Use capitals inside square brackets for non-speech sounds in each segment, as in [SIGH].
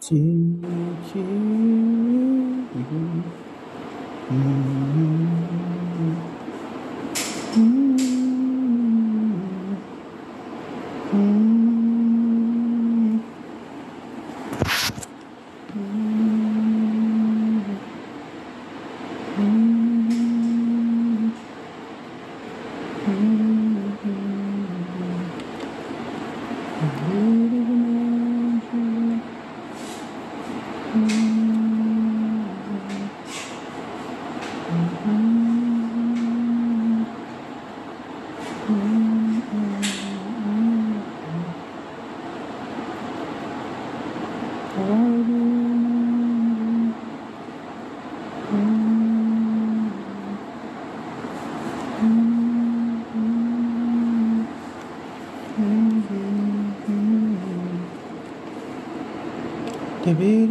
Thank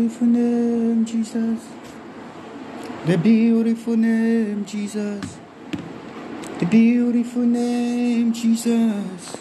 beautiful name, Jesus. The beautiful name, Jesus. The beautiful name, Jesus. Jesus.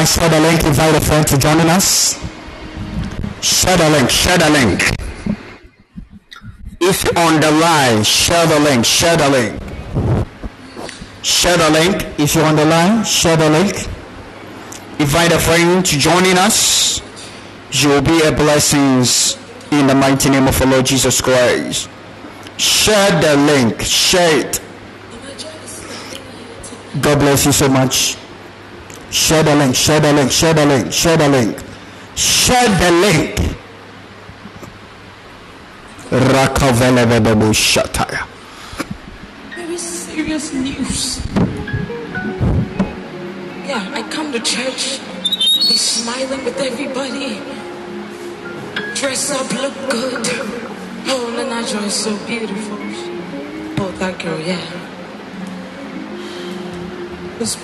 The line, share the link, invite a friend to join us. Share the link, share the link. If on the line, share the link, share the link. Share the link. If you're on the line, share the link. Invite a friend to join us. You will be a blessing in the mighty name of our Lord Jesus Christ. Share the link. Share it. God bless you so much. Share the link. Share the link. Share the link. Share the link. Share the link. Rakavelebebo shataya. Very serious news. Yeah, I come to church, be smiling with everybody, dress up, look good. Oh, Nana Joy is so beautiful. Oh, that girl, yeah. Was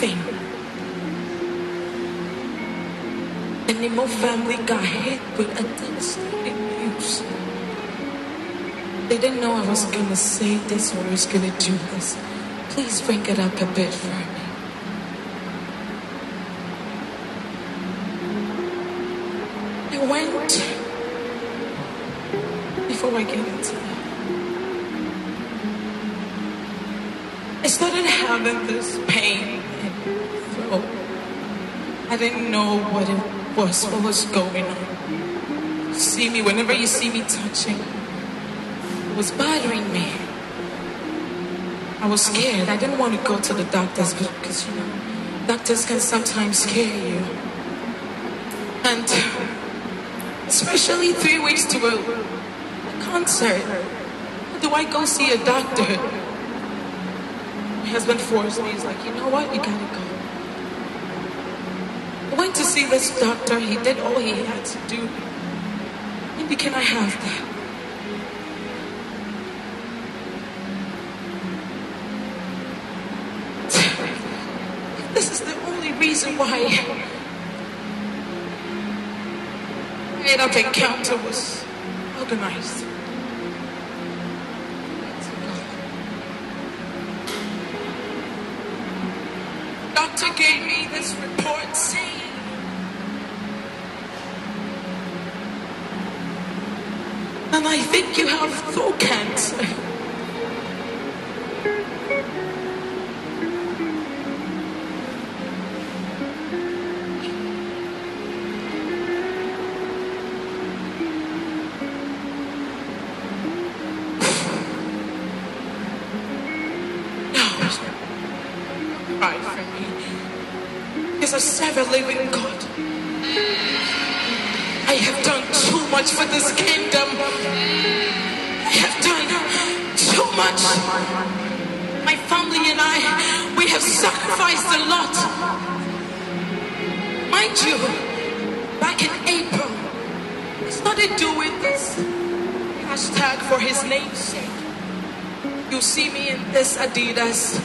something. And Mo family got hit with a devastating news. They didn't know I was gonna say this or I was gonna do this. Please bring it up a bit for me. I went before I get into that. I started having this pain my. I didn't know what it was, what was going on. See me, whenever you see me touching, it was bothering me. I was scared. I didn't want to go to the doctors because, you know, doctors can sometimes scare you. And especially three weeks to a, a concert. Do I go see a doctor? My husband forced me. He's like, you know what? You gotta go. Went to see this doctor. He did all he had to do. Maybe can I have that? [LAUGHS] This is the only reason why Up Encounter was organized. Doctor gave me this report saying and I think you have throat cancer. Adidas.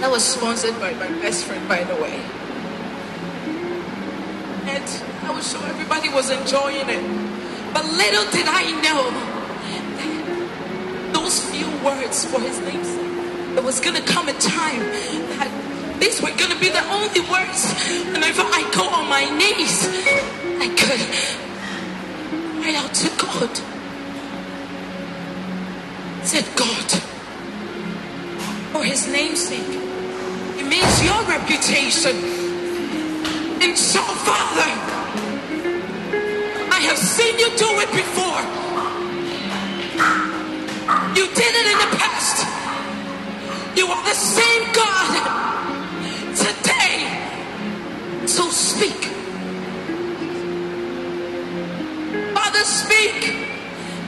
That was sponsored by my best friend, by the way. And I was sure everybody was enjoying it. But little did I know those few words for his sake, there was gonna come a time that these were gonna be the only words And whenever I go on my knees. I could cry out to God. Said God, for his name's sake, it means your reputation. And so, Father, I have seen you do it before. You did it in the past. You are the same God today. So speak. Father, speak.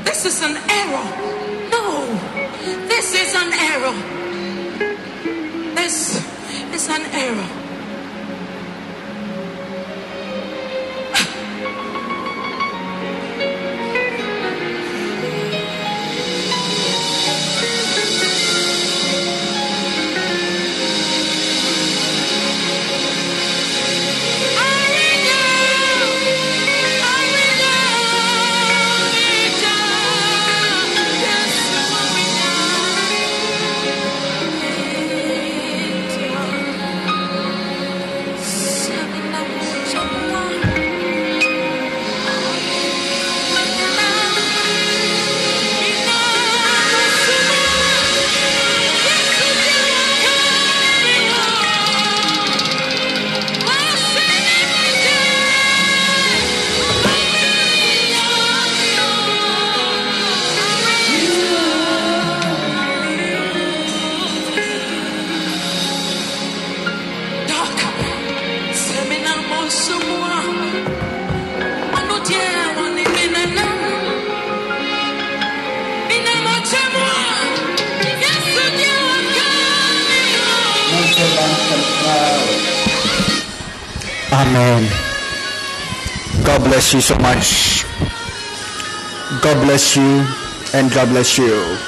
This is an error. No, this is an error. An error. God bless you and God bless you.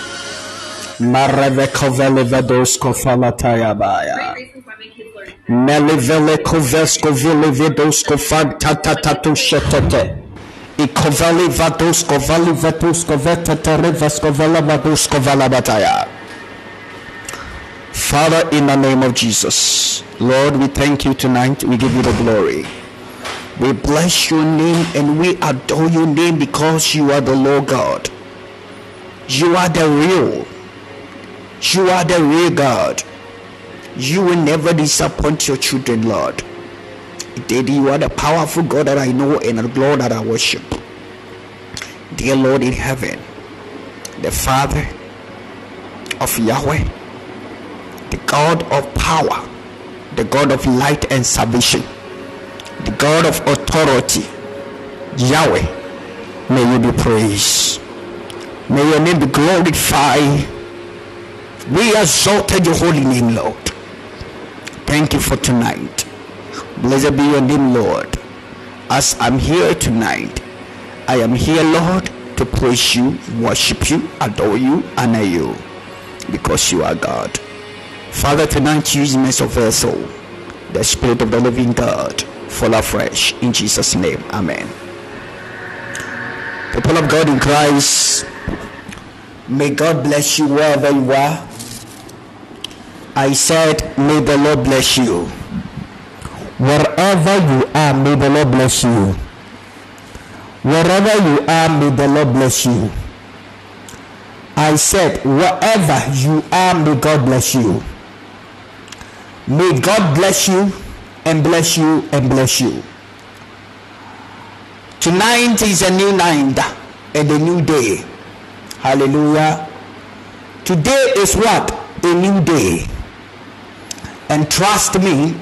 Melivele kovesko vile vedosko fantatatu shetete. Ikovali vadosko vali vedosko vetete revesko vela vadosko valabataya. Father, in the name of Jesus, Lord, we thank you tonight. We give you the glory. We bless your name and we adore your name because you are the Lord God. You are the real. You are the real God. You will never disappoint your children, Lord. Daddy, you are the powerful God that I know and the Lord that I worship. Dear Lord in heaven, the Father of Yahweh, the God of power, the God of light and salvation, the God of authority, Yahweh, may you be praised. May your name be glorified. We exalted your holy name, Lord. Thank you for tonight. Blessed be your name, Lord. As I'm here tonight, I am here, Lord, to praise you, worship you, adore you, honor you, because you are God. Father, tonight use me as a vessel, the Spirit of the living God, fall afresh in Jesus' name. Amen. People of God in Christ, may God bless you wherever you are. I said, may the Lord bless you. Wherever you are, may the Lord bless you. Wherever you are, may the Lord bless you. I said, wherever you are, may God bless you. May God bless you and bless you and bless you. Tonight is a new night and a new day. Hallelujah. Today is what? A new day. And trust me,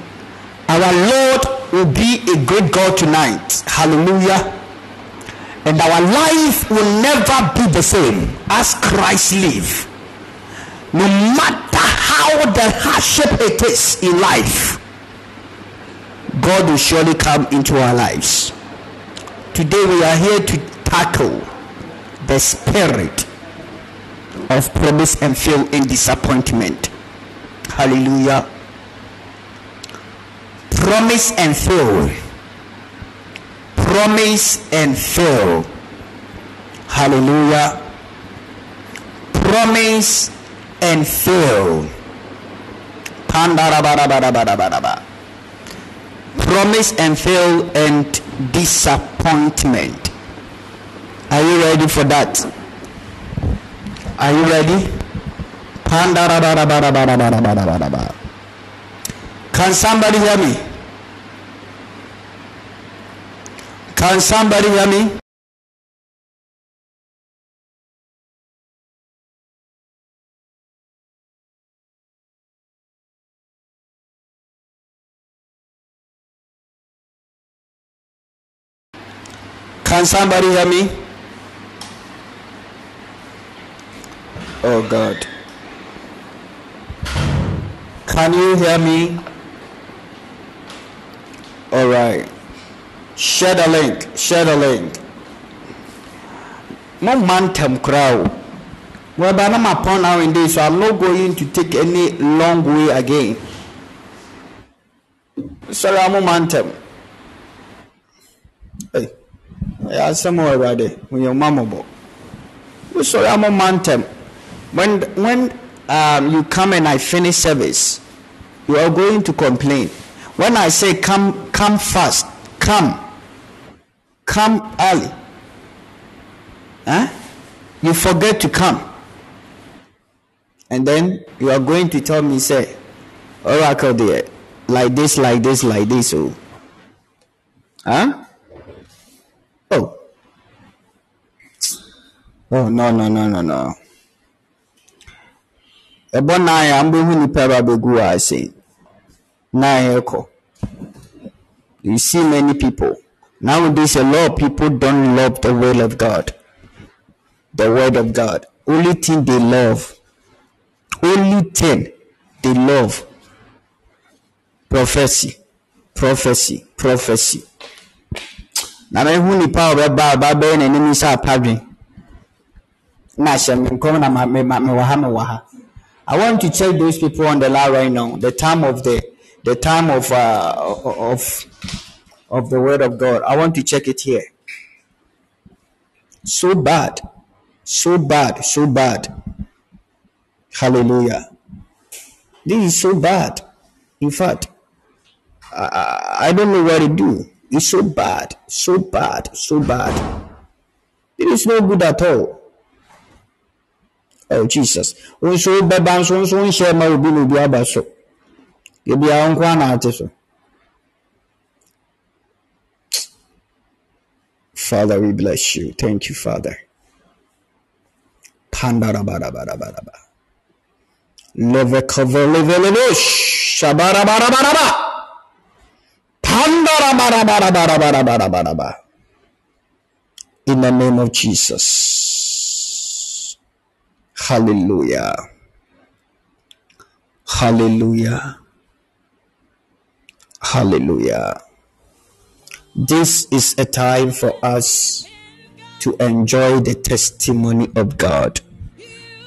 our Lord will be a great God tonight. Hallelujah. And our life will never be the same as Christ live. No matter how the hardship it is in life, God will surely come into our lives. Today we are here to tackle the spirit of promise and fail in disappointment. Hallelujah. Promise and fail. Promise and fail. Hallelujah. Promise and fail. Pandarabarabarabarabara. Promise and fail and disappointment. Are you ready for that? Are you ready? Can somebody hear me? Can somebody hear me? Can somebody hear me? Oh God. Can you hear me? All right. Share the link. Share the link. Mo mantem crowd. Well, but I'm upon now in this, so I'm not going to take any long way again. Sorry, I'm. Hey. Asɛm wɔ awurade woyɛ mmamɔbɔ wosɔre amɔma ntɛm when when um, you come and i finish service you are going to complain. When i say come come fast come come early. Huh? you forget to come. And then you are going to tell me say oracle there like this like this like this oh. Huh Oh. Oh no no no no no. Ɛbɔ a mbɛhu nipa ba bɛgu a ase. Nan ɛkɔ. You see many people. Nowadays a lot of people don't love the will of God. The word of God. Only thing they love. Only thing they love prophecy prophecy prophecy na nipa a ɔbɛba a ɔba bɛyɛ n'anim sɛ apadwen na na ha ha I want to check those people on the line right now. The time of the the time of uh, of of the word of God. I want to check it here. So bad, so bad, so bad. Hallelujah. This is so bad. In fact, I, I don't know what to do. It's so bad, so bad, so bad. It is no good at all. Oh Jesus. Nso bɛba nso nso nhyɛ ma obi na obi aba so. Ebi a nko ana ate so. Father, we bless you. Thank you, Father. Pandarabarabaraba. Leve cover leve leve shabarabarabaraba. In the name of Jesus. Hallelujah. Hallelujah. Hallelujah. This is a time for us to enjoy the testimony of God.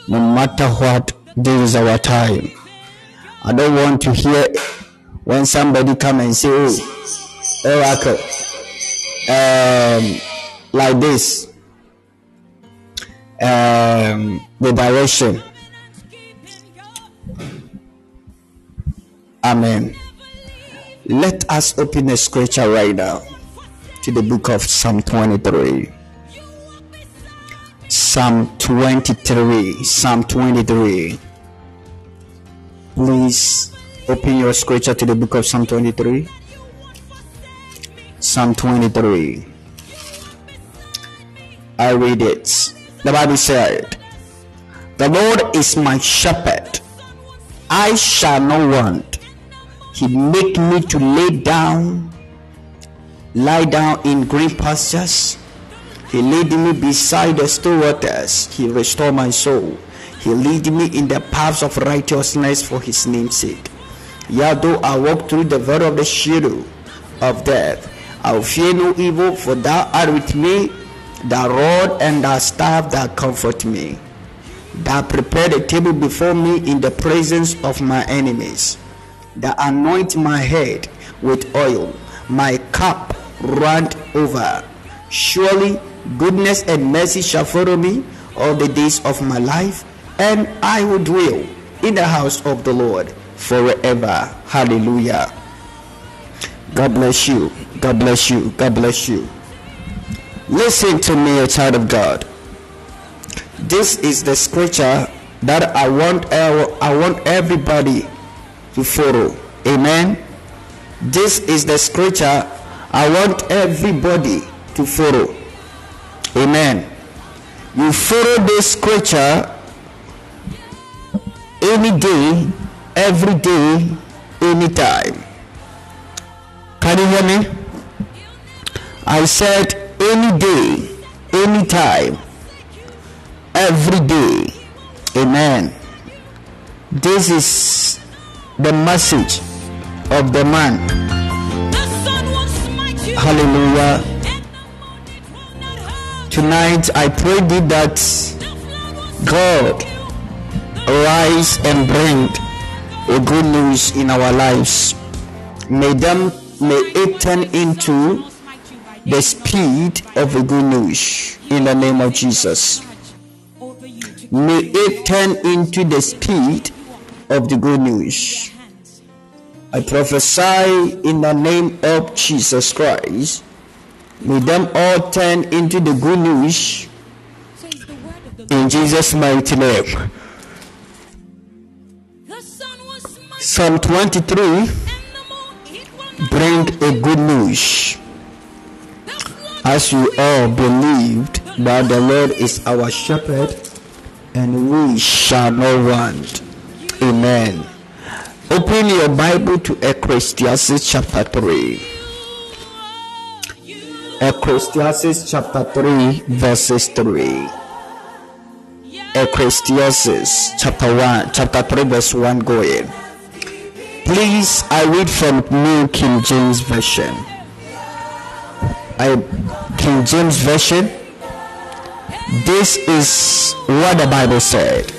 No matter what, this is our time. I don't want to hear when somebody come and say, "Oh, oracle," um, like this, um, the direction. Amen. Let us open a scripture right now to the book of Psalm 23. Psalm 23. Psalm 23. Please open your scripture to the book of Psalm 23. Psalm 23. I read it. The Bible said, The Lord is my shepherd, I shall not want. He make me to lay down, lie down in green pastures. He lead me beside the still waters. He restore my soul. He lead me in the paths of righteousness for his name's sake. Yea, though I walk through the valley of the shadow of death, I will fear no evil, for thou art with me. Thy rod and thy staff that comfort me. Thou prepare a table before me in the presence of my enemies. Thou anoint my head with oil. My cup runneth over. Surely goodness and mercy shall follow me all the days of my life, and I will dwell in the house of the Lord forever. Hallelujah. God bless you. God bless you. God bless you. Listen to me, a child of God. This is the scripture that I want I want everybody to follow. Amen. This is the scripture I want everybody to follow. Amen. You follow this scripture any day, every day, anytime. Can you hear me? I said any day, any time, every day. Amen. This is the message of the man. Hallelujah. Tonight I pray thee that God arise and bring a good news in our lives. May them may it turn into the speed of a good news in the name of Jesus. May it turn into the speed of the good news. I prophesy in the name of Jesus Christ. May them all turn into the good news in Jesus' mighty name. Psalm 23 bring a good news. As you all believed that the Lord is our shepherd and we shall not want. Amen. Open your Bible to Ecclesiastes chapter 3. Ecclesiastes chapter 3, verses 3. Ecclesiastes chapter 1, chapter 3, verse 1 going. Please, I read from New King James Version. I King James Version. This is what the Bible said.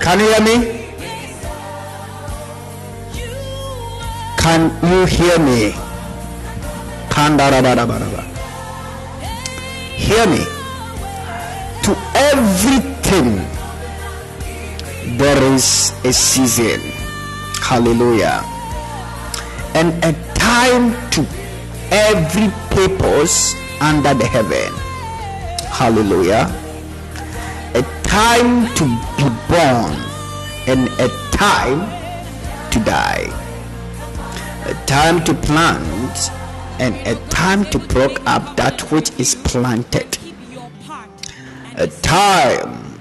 Can you hear me? Can you hear me? Hear me. To everything there is a season. Hallelujah. And a time to every purpose under the heaven. Hallelujah. A time to be born and a time to die. A time to plant and a time to pluck up that which is planted. A time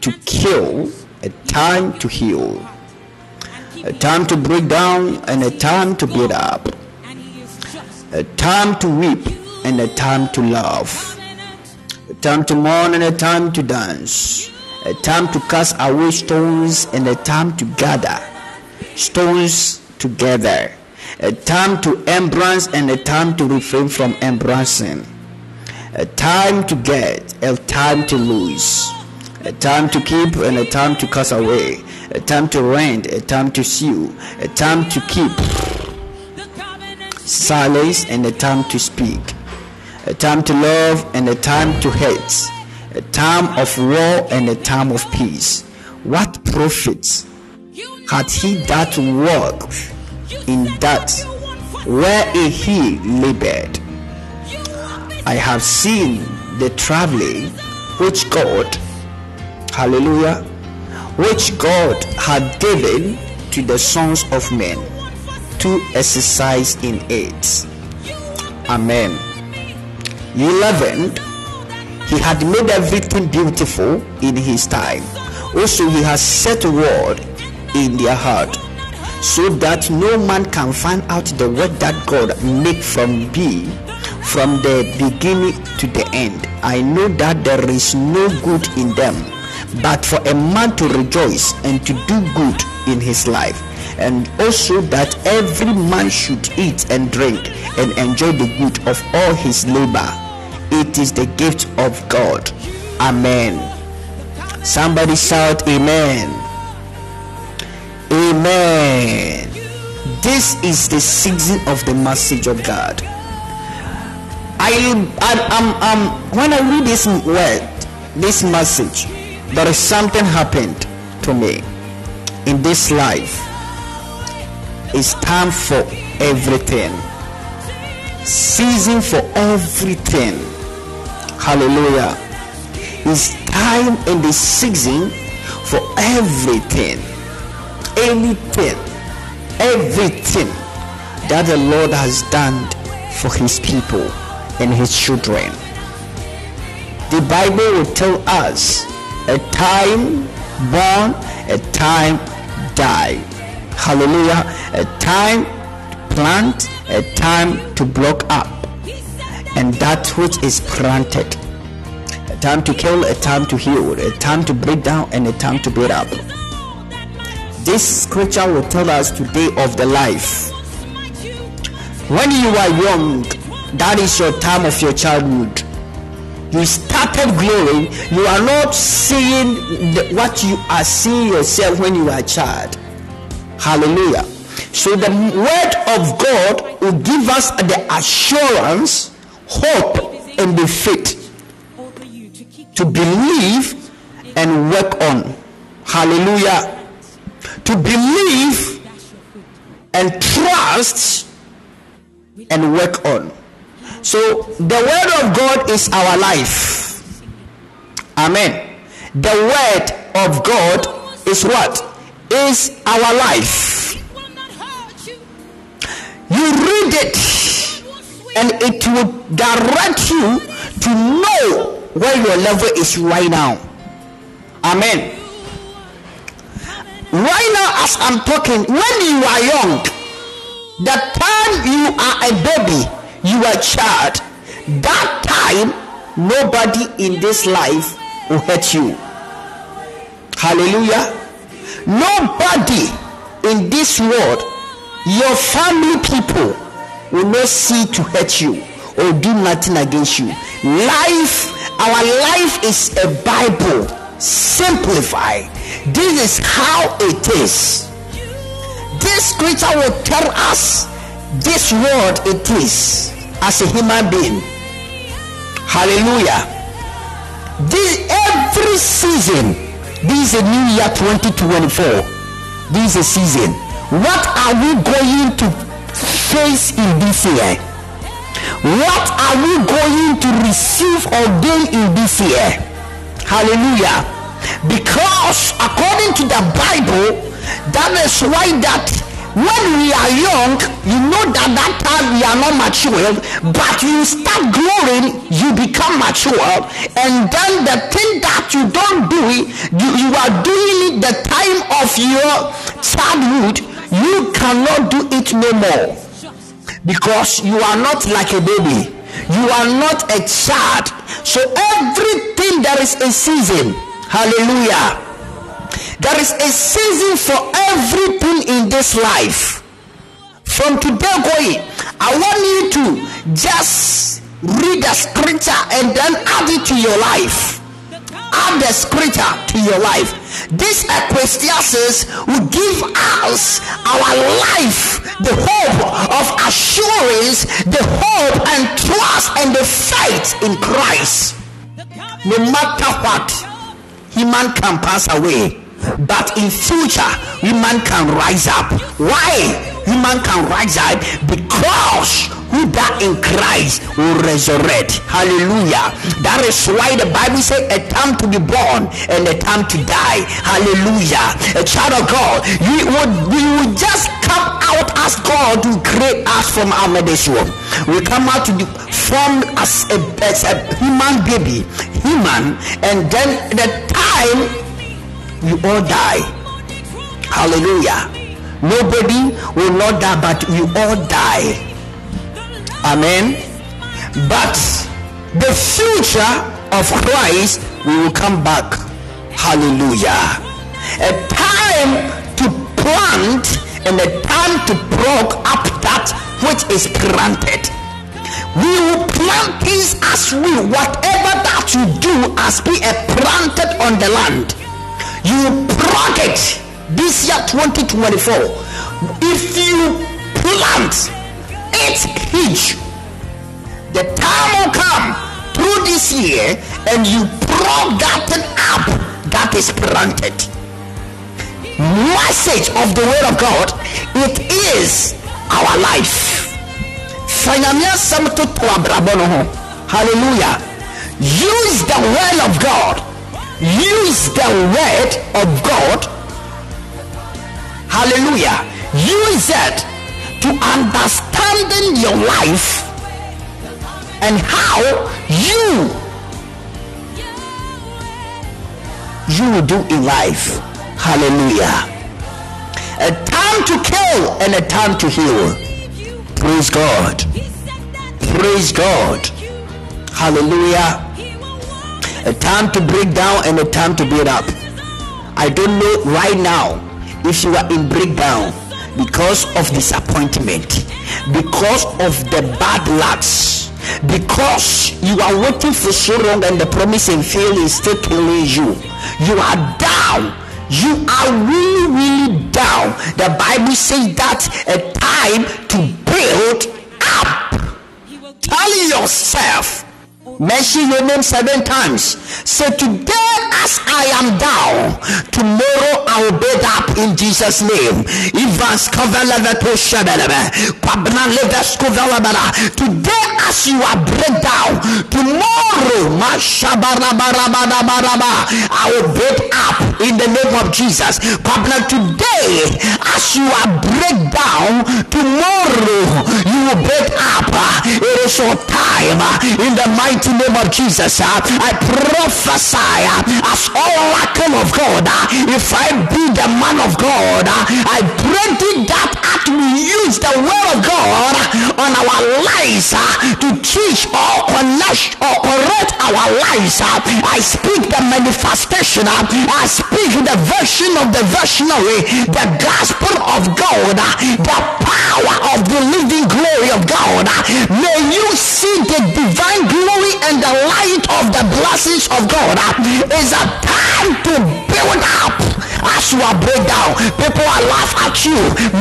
to kill, a time to heal. A time to break down and a time to build up. A time to weep and a time to laugh. A time to mourn and a time to dance. A time to cast away stones and a time to gather stones together. A time to embrace and a time to refrain from embracing. A time to get, a time to lose. A time to keep and a time to cast away a time to rent, a time to sue, a time to keep silence and a time to speak, a time to love and a time to hate, a time of war and a time of peace. What profits had he that worked in that where he labored? I have seen the traveling which God, hallelujah, which God had given to the sons of men to exercise in it. Amen. 11. He had made everything beautiful in his time. Also, he has set a word in their heart so that no man can find out the word that God made from be from the beginning to the end. I know that there is no good in them but for a man to rejoice and to do good in his life. And also that every man should eat and drink and enjoy the good of all his labor. It is the gift of god. Amen. Somebody shout amen. Amen. This is the season of the message of god. I am when i read this word this message there is something happened to me in this life. It's time for everything. Season for everything. Hallelujah. It's time in the season for everything. Anything. Everything that the lord has done for his people and his children. The bible will tell us a time born, a time die. Hallelujah. A time to plant, a time to block up, and that which is planted. A time to kill, a time to heal, a time to break down, and a time to build up. This scripture will tell us today of the life. When you are young, that is your time of your childhood you started glowing you are not seeing the, what you are seeing yourself when you are a child. Hallelujah. So the word of god will give us the assurance hope and the faith to believe and work on. Hallelujah. To believe and trust and work on. So the word of God is our life. Amen. The word of God is what? Is our life. You read it and it will direct you to know where your level is right now. Amen. Right now, as I'm talking, when you are young, the time you are a baby, you are a child that time nobody in this life will hurt you hallelujah nobody in this world, your family people will not see to hurt you or do nothing against you. Life, our life is a Bible. Simplify. This is how it is. This scripture will tell us this world it is as a human being. Hallelujah. This every season, this is a new year 2024. This is a season. What are we going to face in this year? What are we going to receive or gain in this year? Hallelujah. Because according to the Bible, that is why that when we are young, you know that that time we are not mature, but you start growing, you become mature, and then the thing that you don't do it, you, you are doing it the time of your childhood, you cannot do it no more. Because you are not like a baby. You are not a child. So everything there is a season. Hallelujah. There is a season for everything in this life. From today going i want you to just read the scripture and then add it to your life add the scripture to your life. This Ecclesiastes will give us our life, the hope of assurance, the hope and trust and the faith in Christ. No matter what, human can pass away, but in future, human can rise up. Why? Human can rise up because who die in Christ will resurrect. Hallelujah. That is why the Bible says a time to be born and a time to die. Hallelujah. A child of God, we would we would just come out as God to create us from our mother's womb. We come out to form as a, as a human baby, human, and then the time we all die. Hallelujah. Nobody will not die, but you all die Amen. But the future of Christ we will come back. Hallelujah. A time to plant and a time to pluck up that which is planted. We will plant things as we, whatever that you do as be a planted on the land. You pluck it this year 2024. If you plant it's huge. The time will come through this year and you prop that up that is planted. Message of the word of God, it is our life. Hallelujah. Use the word of God. Use the word of God. Hallelujah. Use it to understanding your life and how you you will do in life. Hallelujah. A time to kill and a time to heal. Praise god. Praise god. Hallelujah a time to break down and a time to build up i don't know right now if you are in breakdown because of disappointment, because of the bad lucks, because you are waiting for so long and the promise and fail is still killing you. You are down. You are really, really down. The Bible says that a time to build up. Tell yourself Mention your name seven times. Say, Today, as I am down, tomorrow I will build up in Jesus' name. Today, as you are break down, tomorrow, I will build up in the name of Jesus. Today, as you are break down, tomorrow you will build up. It is your time in the mighty mighty name of Jesus, uh, I prophesy uh, as oracle of God. Uh, if I be the man of God, I pray that as we use the word of God on our lives to teach or connect or correct our lives. I speak the manifestation. I speak speak the version of the versionary, the gospel of God, the power of the living glory of God. May you see the divine glory and the light of the blessings of God. Uh, it's a time to build up as you are break down. People are laugh at you.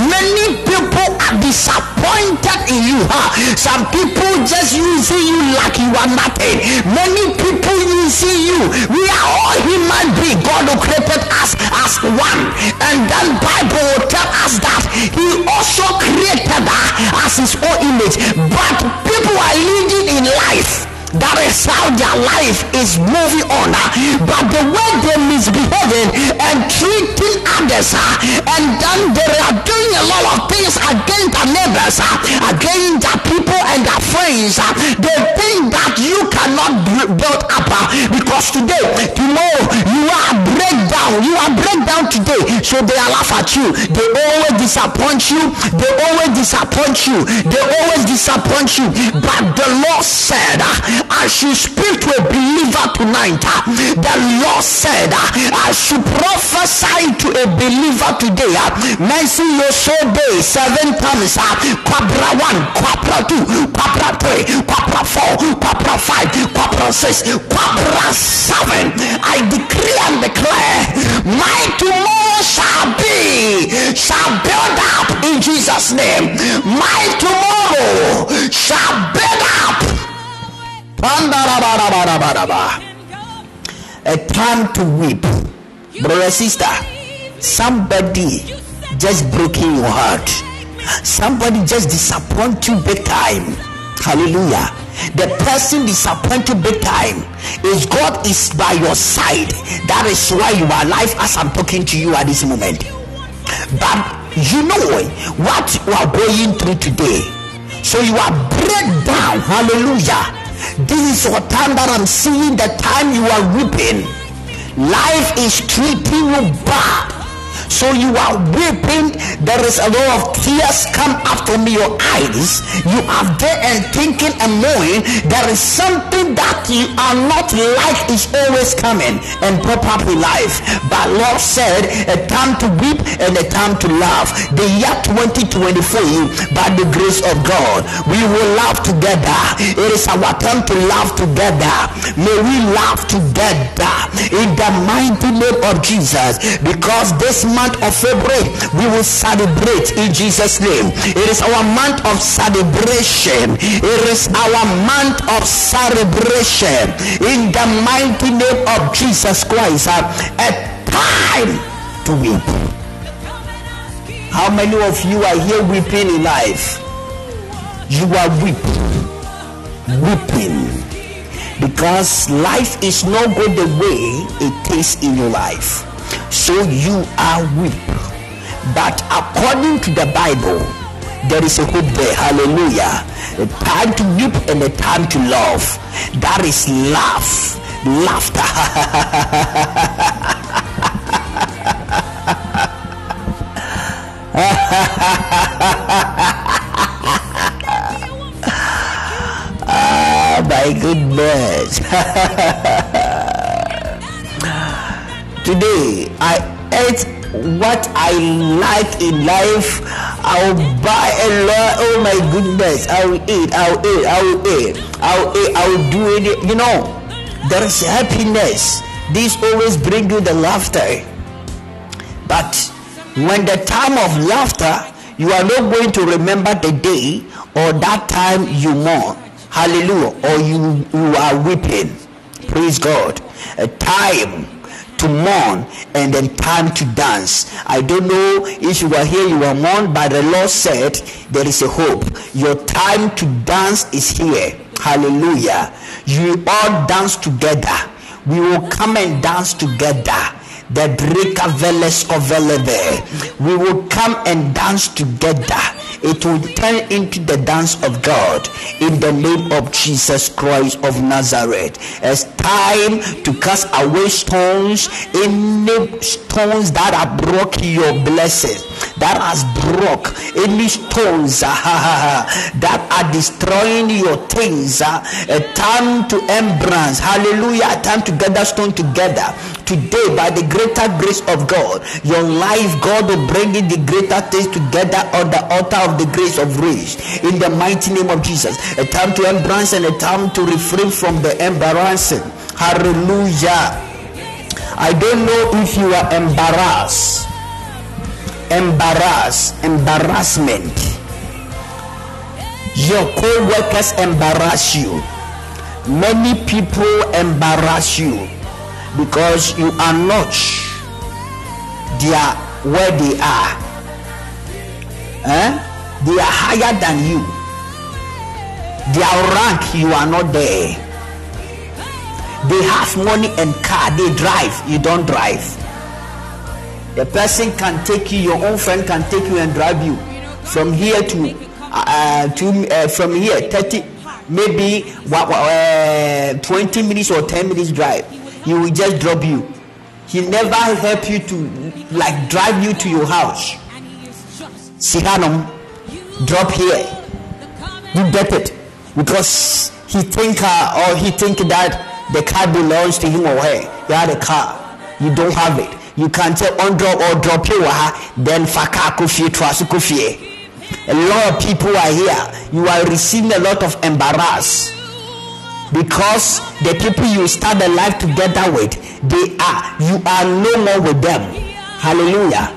Many people are disappointed in you. Huh? Some people just using you like you are nothing. Many people using you. We are all human beings. God who created us as one. And then Bible will tell us that he also created us as his own image. But people are living in life that is how their life is moving on. But the way they're misbehaving and treating others, uh, and then they are doing a lot of things against their neighbors, uh, against their people and their friends. Uh, they think that you cannot build up because today, tomorrow, you are breakdown. You are breakdown today. So they are laugh at you. They always disappoint you. They always disappoint you. They always disappoint you. But the Lord said, I should speak to a believer tonight. Uh, the Lord said, uh, I should prophesy to a believer today. Uh, Mention your soul day seven times. Quabra one, quabra two, quabra three, quabra four, quabra five, quabra six, quabra seven. I decree and declare, my tomorrow shall be, shall build up in Jesus' name. My tomorrow shall build up a time to weep. Brother, sister, somebody just broken your heart. Somebody just disappoint you big time. Hallelujah. The person disappointed big time is God is by your side. That is why you are alive as I'm talking to you at this moment. But you know what you are going through today. So you are break down. Hallelujah this is what time that I'm seeing the time you are weeping. Life is treating you bad so you are weeping. There is a lot of tears come up from your eyes. You are there and thinking and knowing there is something that you are not like is always coming and pop up in life. But lord said a time to weep and a time to laugh. The year 2024 by the grace of god we will laugh together. It is our time to laugh together. May we laugh together in the mighty name of jesus. Because this month of February, we will celebrate in Jesus' name. It is our month of celebration. It is our month of celebration in the mighty name of Jesus Christ. Uh, a time to weep. How many of you are here weeping in life? You are weeping, weeping because life is not going the way it is in your life so you are weak. But according to the Bible, there is a hope there. Hallelujah. A time to weep and a time to love. That is laugh. Laughter. [LAUGHS] ah, my goodness. [LAUGHS] Today, I ate what I like in life. I'll buy a lot. Oh my goodness. I'll eat. I'll eat. I'll eat. I'll eat. I'll do it. You know, there is happiness. This always bring you the laughter. But when the time of laughter, you are not going to remember the day or that time you mourn. Hallelujah. Or you, you are weeping. Praise God. A time to mourn and then time to dance. I don't know if you are here, you are mourned, but the Lord said there is a hope. Your time to dance is here. Hallelujah. You all dance together. We will come and dance together the Drika Veles We will come and dance together. It will turn into the dance of God in the name of Jesus Christ of Nazareth. It's time to cast away stones, any stones that are blocking your blessings, that has broke any stones uh, that are destroying your things uh, a time to embrace hallelujah a time to gather stone together today by the greater grace of god your life god will bring in the greater things together on the altar of the grace of grace in the mighty name of jesus a time to embrace and a time to refrain from the embarrassing hallelujah I don't know if you are embarrassed. Embarrass, embarrassment. Your co-workers embarrass you. Many people embarrass you because you are not there where they are. Eh? They are higher than you. Their rank, you are not there they have money and car they drive you don't drive the person can take you your own friend can take you and drive you from here to uh, to uh, from here 30 maybe uh, 20 minutes or 10 minutes drive he will just drop you. He never help you to like drive you to your house. Sihanum drop here. You get it. Because he think uh, or he think that the car belongs to him or her. You have a car. You don't have it. You can say on drop or drop it then faka kofie trust kofie a lot of people are here. You are receiving a lot of embarrass because the people you start the life together with they are. You are no more with them. Hallelujah.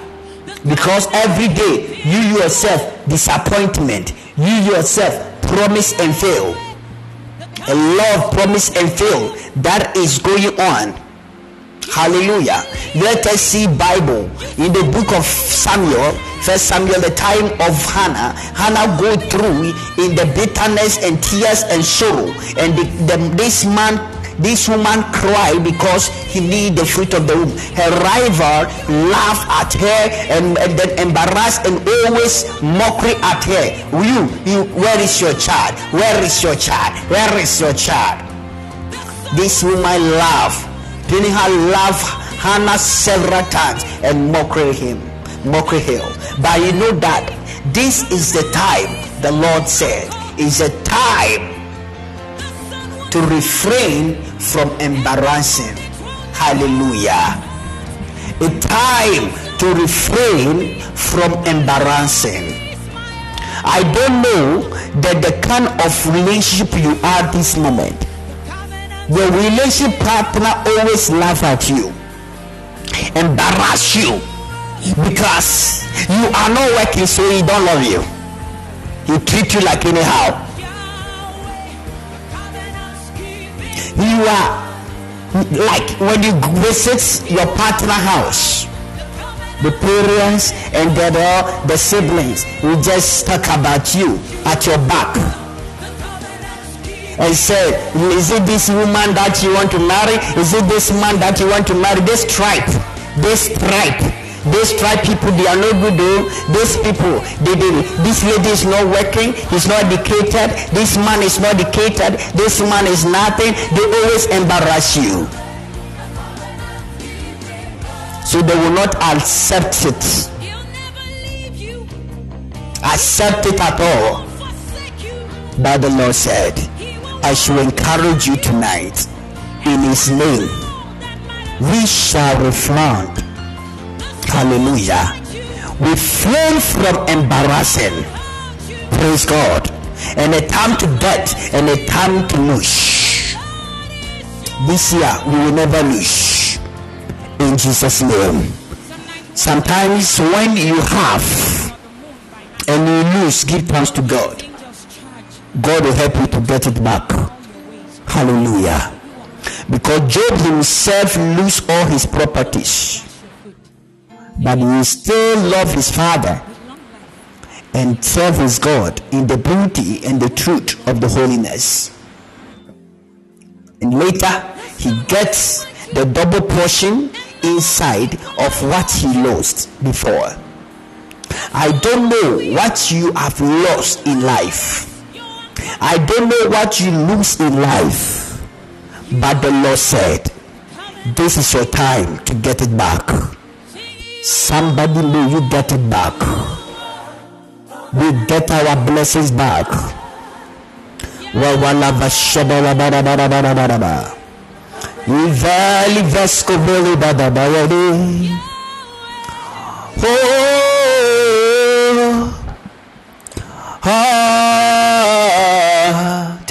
Because every day you yourself disappointment. You yourself promise and fail. A love promise and fail. That is going on hallelujah let us see bible in the book of samuel first samuel the time of hannah hannah go through in the bitterness and tears and sorrow and the, the, this man this woman cried because he need the fruit of the womb. Her rival laughed at her and, and then embarrassed and always mockery at her. You, you, where is your child? Where is your child? Where is your child? This woman laughed. Peninnah laughed Hannah several times and mockery him, mockery him. But you know that this is the time the Lord said is a time to refrain from embarrassing. Hallelujah. A time to refrain from embarrassing. I don't know that the kind of relationship you are this moment. Your relationship partner always laugh at you, embarrass you because you are not working, so he don't love you. He treat you like anyhow. you are like when you visit your partner house the parents and the, the siblings will just talk about you at your back and say is it this woman that you want to marry? Is it this man that you want to marry? This tribe this tribe these tribe people they are not good though. These people they, they this lady is not working he's not educated. This man is not educated. This man is nothing. They always embarrass you. So they will not accept it. Accept it at all. But the lord said i should encourage you tonight in his name we shall refrain Hallelujah. We flee from embarrassing. Praise God. And a time to death and a time to lose. This year we will never lose. In Jesus' name. Sometimes when you have and you lose, give thanks to God. God will help you to get it back. Hallelujah. Because Job himself lose all his properties but he still love his father and serve his God in the beauty and the truth of the holiness. And later he gets the double portion inside of what he lost before. I don't know what you have lost in life. I don't know what you lose in life. But the Lord said, This is your time to get it back Somebody may you get it back. We get our blessings back. Oh,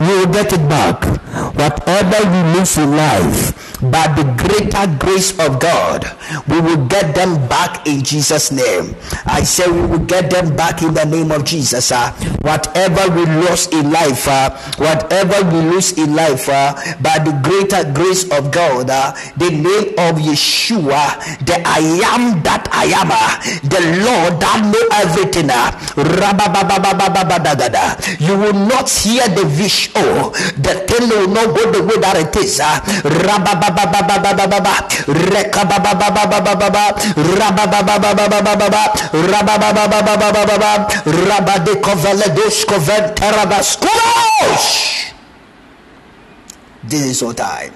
we will get it back. Whatever we lose in life, by the greater grace of God, we will get them back in Jesus' name. I say we will get them back in the name of Jesus. Uh, whatever we lost in life, uh, whatever we lose in life, uh, by the greater grace of God, uh, the name of Yeshua, the I am that I am, uh, the Lord that know everything. Uh, you will not hear the vision, oh, the thing will not go the way that it is. This is your time.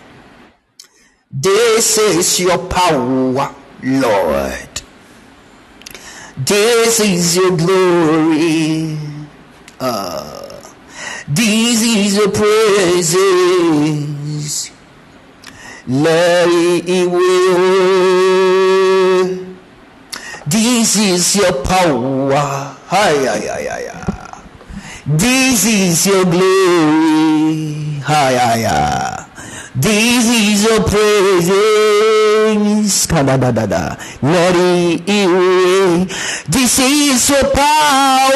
This is your power lord. This is your glory. Uh, this is your praises let it will. This is your power. Hi, hi, hi, hi, hi. This is your glory. Hi, hi, hi. This is your it away. This is your power.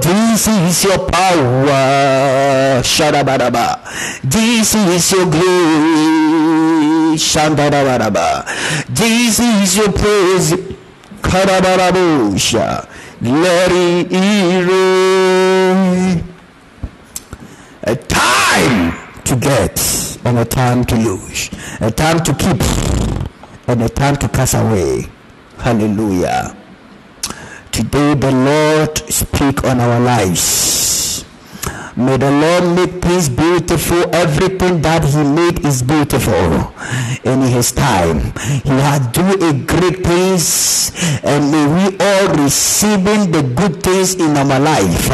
This is your power. Shadabadaba. This is your glory. Shandadabadaba. This is your praise. It away. A time to get and a time to lose, a time to keep and a time to cast away. Hallelujah. Today the Lord speak on our lives. May the Lord make things beautiful. Everything that He made is beautiful in His time. He has do a great things, and may we all receiving the good things in our life.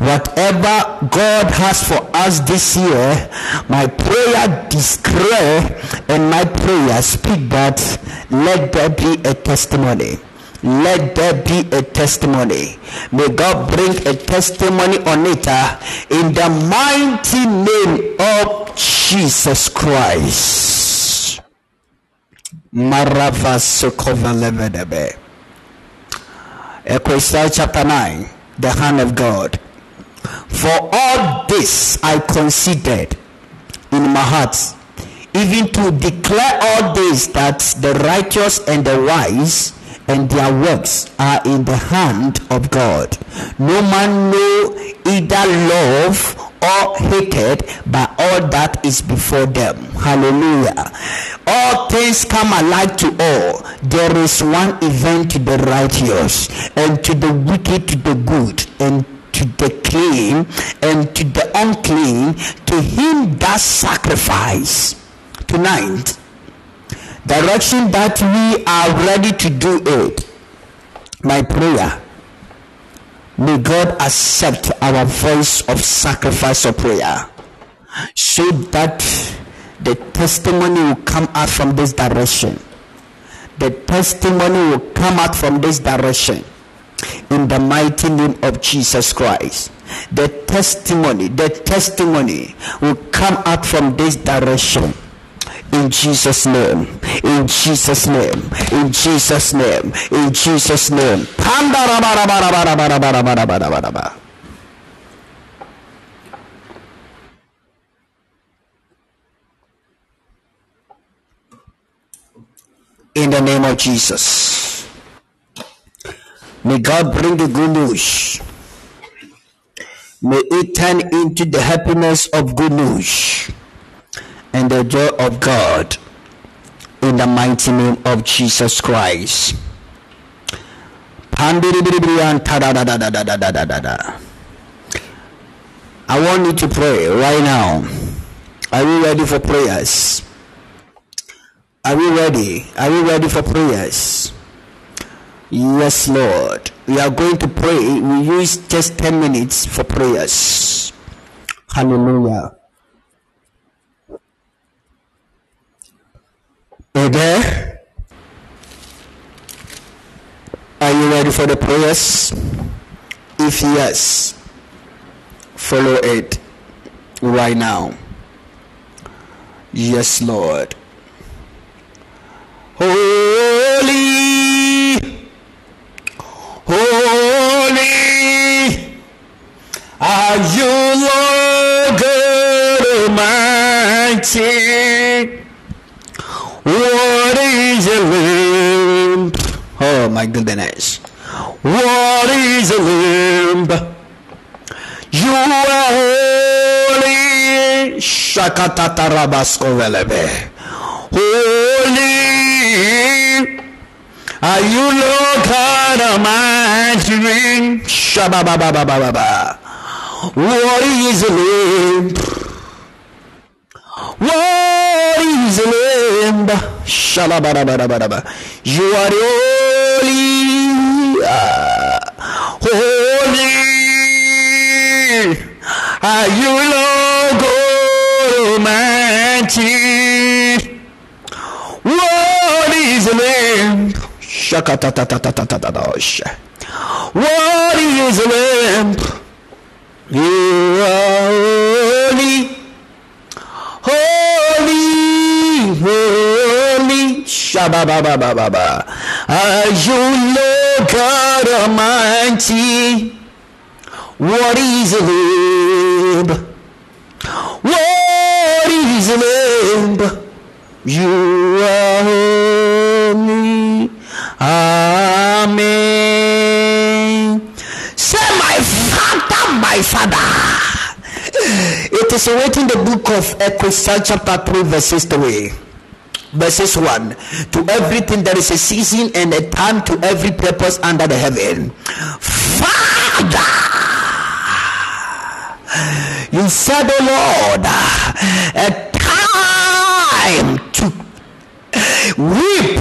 Whatever God has for us this year, my prayer declare and my prayer speak that let there be a testimony let there be a testimony. May God bring a testimony on it uh, in the mighty name of Jesus Christ. Ecclesiastes chapter 9, the hand of God. For all this I considered in my heart, even to declare all this that the righteous and the wise and their works are in the hand of God. No man know either love or hated by all that is before them. Hallelujah. All things come alike to all. There is one event to the righteous, and to the wicked to the good, and to the clean and to the unclean, to him that sacrifice. Tonight, direction that we are ready to do it. My prayer. May God accept our voice of sacrifice of prayer so that the testimony will come out from this direction. The testimony will come out from this direction in the mighty name of Jesus Christ. The testimony, the testimony will come out from this direction in Jesus' name, in Jesus' name, in Jesus' name, in Jesus' name. In the name of Jesus. May God bring the good news. May it turn into the happiness of good news and the joy of God in the mighty name of Jesus Christ. I want you to pray right now. Are you ready for prayers? Are we ready? Are we ready for prayers? Yes, Lord. We are going to pray. We use just 10 minutes for prayers. Hallelujah. Are there? Are you ready for the prayers? If yes, follow it right now. Yes, Lord. Oh my. What is a lamb? You are holy. Shakatata rabasko velebe. Holy are you, Lord God Almighty? Shababababababa. What is the name? What is the name? Shalabarabarabara. You are holy. Holy. Are you, Lord God Almighty? What is the name? What is the name? You are holy, holy, holy. Shabababababa. Are you Lord God Almighty? What is name? What is name? You are holy. Amen. Say, my father, my father. It is written in the book of Ecclesiastes, chapter 3, verses 3 verses 1 to everything there is a season and a time to every purpose under the heaven father you said oh lord a time to weep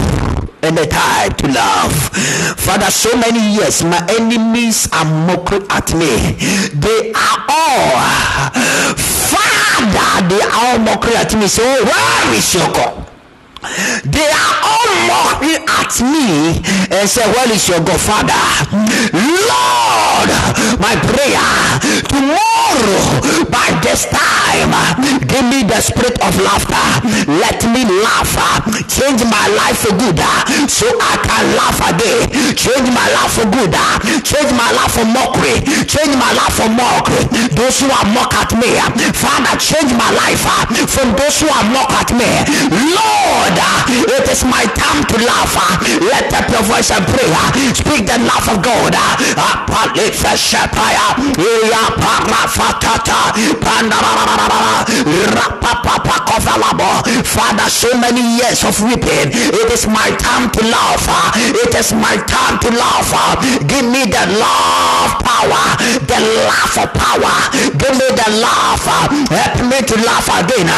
and a time to laugh. Father, so many years my enemies are mocking at me. They are all, Father, they are all mocking at me. So, where is your God? They are all mocking at me and say, Where is your Godfather? Lord, my prayer tomorrow by this time, give me the spirit of laughter. Let me laugh. Change my life for good so I can laugh again. Change my life for good. Change my life for mockery. Change my life for mockery. Those who are mock at me, Father, change my life from those who are mock at me. Lord, it is my time to laugh. Let up your voice and pray. Speak the laugh of God. Father, so many years of weeping. It is my time to laugh. It is my time to laugh. Give me the laugh power, the laugh of power. Give me the laugh. Help me to laugh again.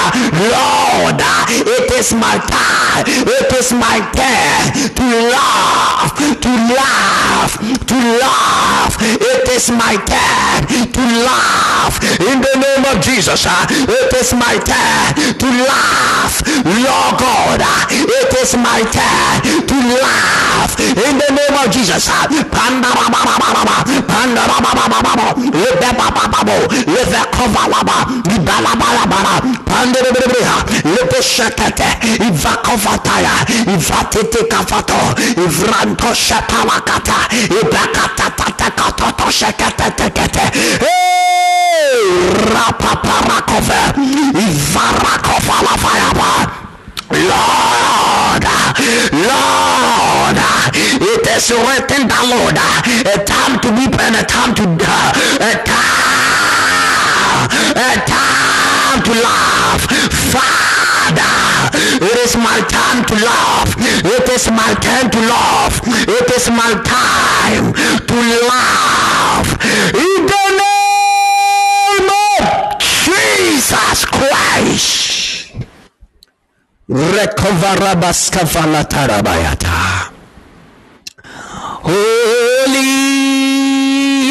Lord, it is my time. It is my time to laugh, to laugh, to laugh. It is my turn to laugh in the name of Jesus. Uh, it is my turn to laugh, Lord God. Uh, it is my turn to laugh in the name of Jesus. Uh, Ivakovataya, Ivatete Kavato, Ivranto Shapalakata, Ibakata Tatakatoto Shakatakate, Rapaparakove, Ivarakovalafayaba. Lord, Lord, it is written down, Lord. A time to weep and a time to uh, a time, a time to laugh. Father, it is my time to laugh. It is my time to laugh. It is my time to laugh. In the name Jesus Christ. Holy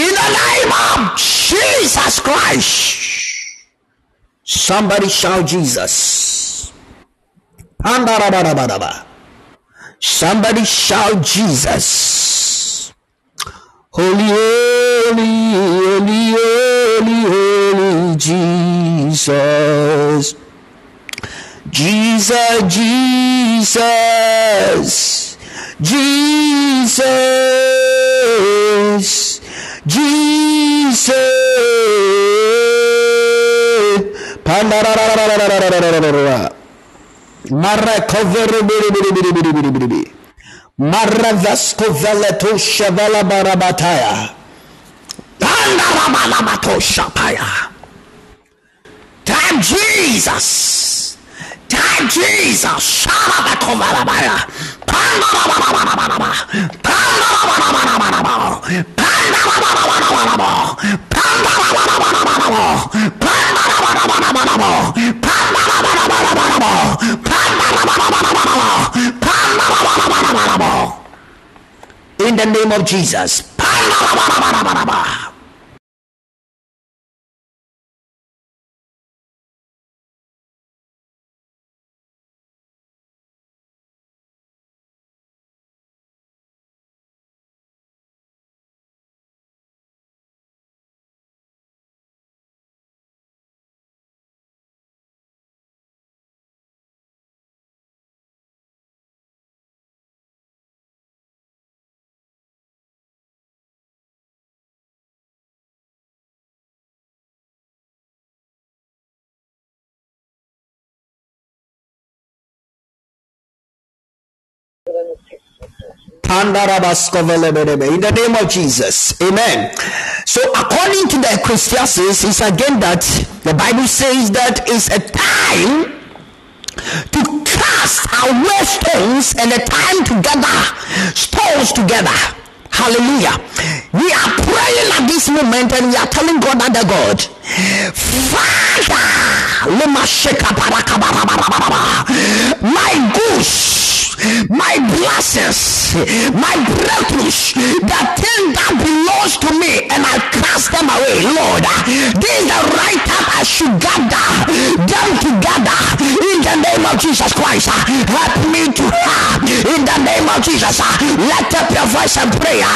in the name of Jesus Christ. Somebody shout Jesus. Somebody shout Jesus. Holy, holy, holy, holy, holy Jesus. Jesus, Jesus. Jesus, Jesus. Mara cover Time Jesus. Time Jesus. In the name of Jesus. In the name of Jesus. Amen. So according to the Ecclesiastes, it's again that the Bible says that it's a time to cast away stones and a time to gather stones together. Hallelujah. We are praying at this moment and we are telling God the God, Father, my goose my blessings, my breakthroughs, the thing that belongs to me, and I cast them away. Lord, ah, this is the right time I should gather them together in the name of Jesus Christ. Ah. Help me to have in the name of Jesus. Ah. Let up your voice and prayer.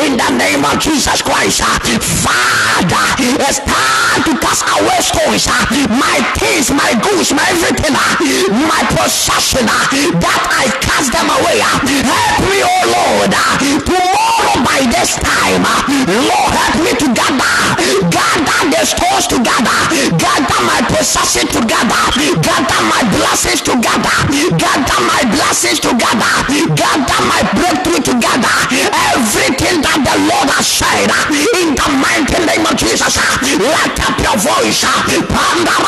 In the name of Jesus Christ, Father, it's time to cast away stones my things, my goods, my everything, uh, my possession, uh, that I cast them away. Uh. Help me, oh Lord, tomorrow by this time, Lord, help me to gather, gather the stones together, gather my possession together, gather my blessings together, gather my blessings together, gather my breakthrough together, everything that the Lord has said in the mighty name of Jesus. Lift up your voice, Panda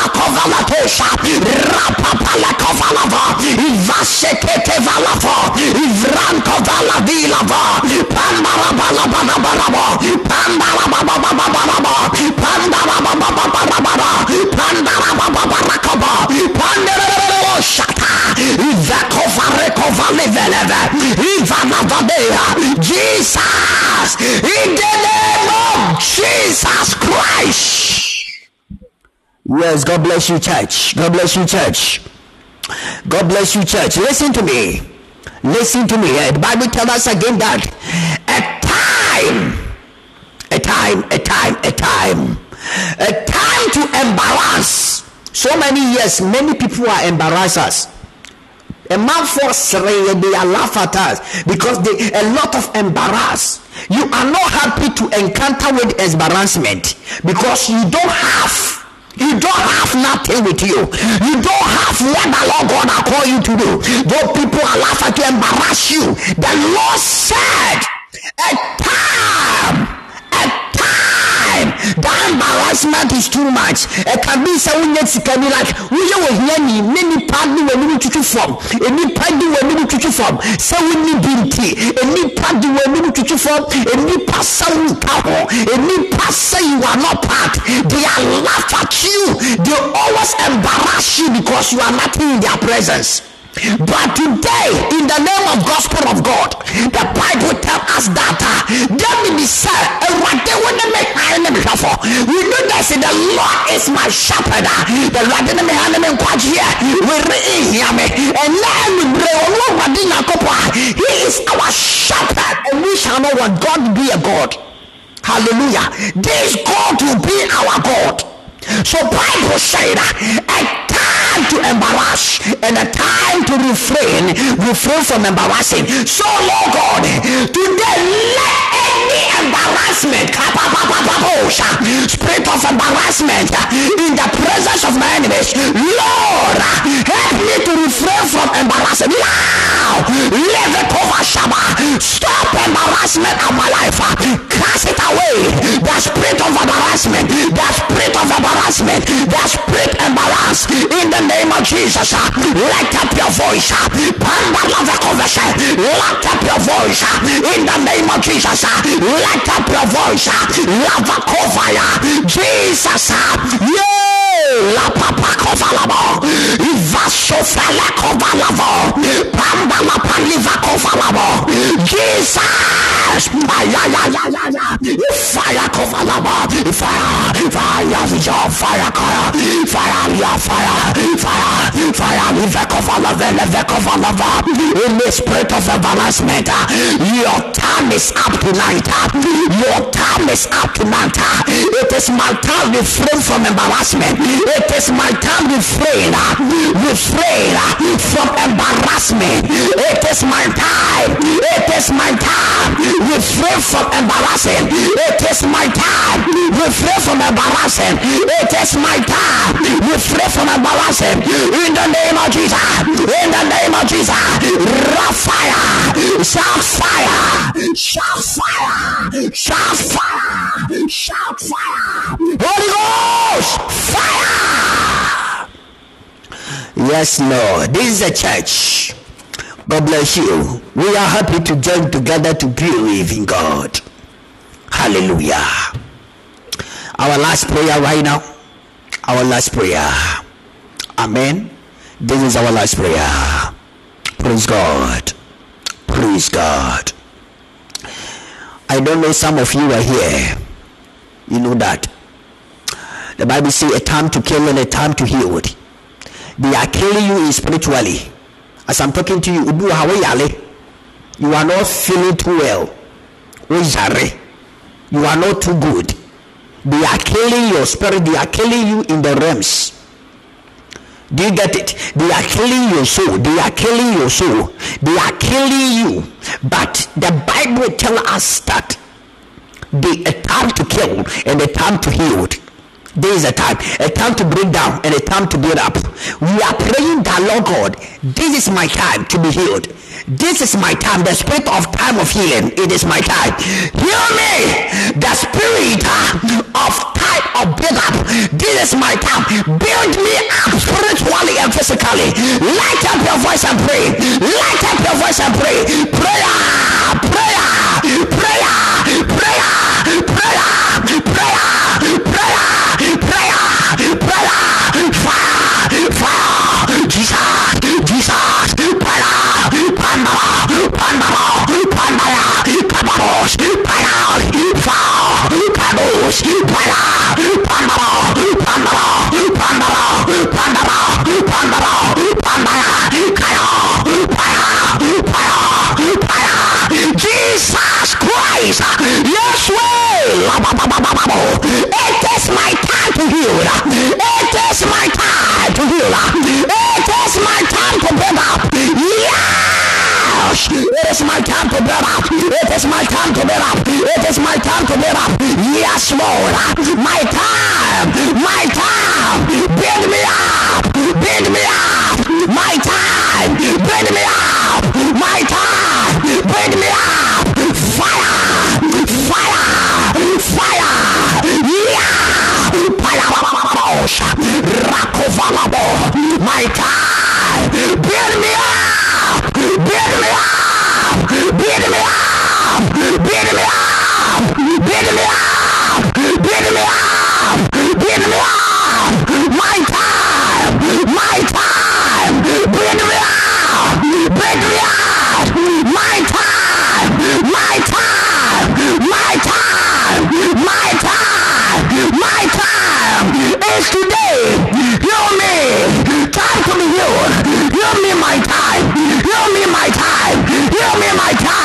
Jesus in the name of Jesus Christ Yes, God bless you, church. God bless you, church. God bless you, church. Listen to me. Listen to me. The Bible tells us again that a time, a time, a time, a time, a time to embarrass. So many years, many people are embarrassers. A man force they laugh at us because they a lot of embarrass. You are not happy to encounter with embarrassment because you don't have You don't have nothing with you. You don't have what the Lord God has called you to do. Though people are laughing to embarrass you, the Lord said, a time time. That embarrassment is too much. Ɛka bi sɛ wonyɛ sika bi like woyɛ wɔ hia ni ne nipa de w'anim tutu fam nipa de w'anim tutu fam sɛ wonni bi nti nipa de w'anim tutu fam nipa sɛ wonka ho nipa sɛ you are not part they are laugh at you. They always embarrass you because you are nothing in their presence but today, in the name of gospel of God, the Bible tells us that uh, David said, eh, "We know that the Lord is my shepherd. Uh. The Lord is my enemy. We read him, and oh, then He is our shepherd, and we shall know what God be a God. Hallelujah! This God will be our God. So Bible said, uh, a time to embarrass and a time to refrain, refrain from embarrassing. So, Lord God, today let any embarrassment, spirit of embarrassment in the presence of my enemies, Lord, help me to refrain from embarrassing. Now, leave it over Shabbat. Stop embarrassment of my life. Cast it away. The spirit of embarrassment, the spirit of embarrassment, the spirit embarrass in the name of Jesus. Light up your voice. Light up your voice in the name of Jesus. Light up your voice. Lava kovaya. Jesus. Ah, yeah. La papa kovalabo. Ivaso fele kovalabo. Panda la paliva kovalabo. Jesus. Fire kovalabo. Fire. Fire. Your fire. Fire. Fire. Your fire fire, fire, in the spirit of embarrassment. Your time is up tonight. Your time is up tonight. It is my time refrain from embarrassment. It is my time refrain, refrain from embarrassment. It is my time. It is my time. Refrain from embarrassing. It is my time. Refrain from embarrassing. It is my time. Refrain from embarrassing in the name of Jesus. In the name of Jesus. Rough fire. Shout fire. Shout fire. Shout fire. Holy Ghost. Fire. Yes, Lord. This is a church. God bless you. We are happy to join together to believe in God. Hallelujah. Our last prayer right now. Our last prayer. Amen. This is our last prayer. Praise God. Praise God. I don't know some of you are here. You know that. The Bible says a time to kill and a time to heal. They are killing you spiritually. As I'm talking to you, you are not feeling too well. You are not too good. They are killing your spirit. They are killing you in the realms do you get it? They are killing your soul. They are killing your soul. They are killing you. But the Bible tells us that the a time to kill and a time to heal. There is a time, a time to break down and a time to build up. We are praying that Lord God, this is my time to be healed. This is my time, the spirit of time of healing. It is my time. Heal me, the spirit uh, of time of build up. This is my time. Build me up spiritually and physically. Light up your voice and pray. Light up your voice and pray. Prayer, prayer, prayer, prayer, prayer, prayer, prayer, prayer, prayer, fire, fire, Jesus, Jesus, prayer, pandara, pandara, time to heal. It is my time to heal. It is my time to build up. Yeah. It is my time to bear up. It is my time to bear up. It is my time to bear up. Yes, Lord. My time. My time. Build me up. Build me up. My time. Build me up. My time. Build me up. My time. Build me up. Build me up. Build me up. Build me up. Build me up. Build me up.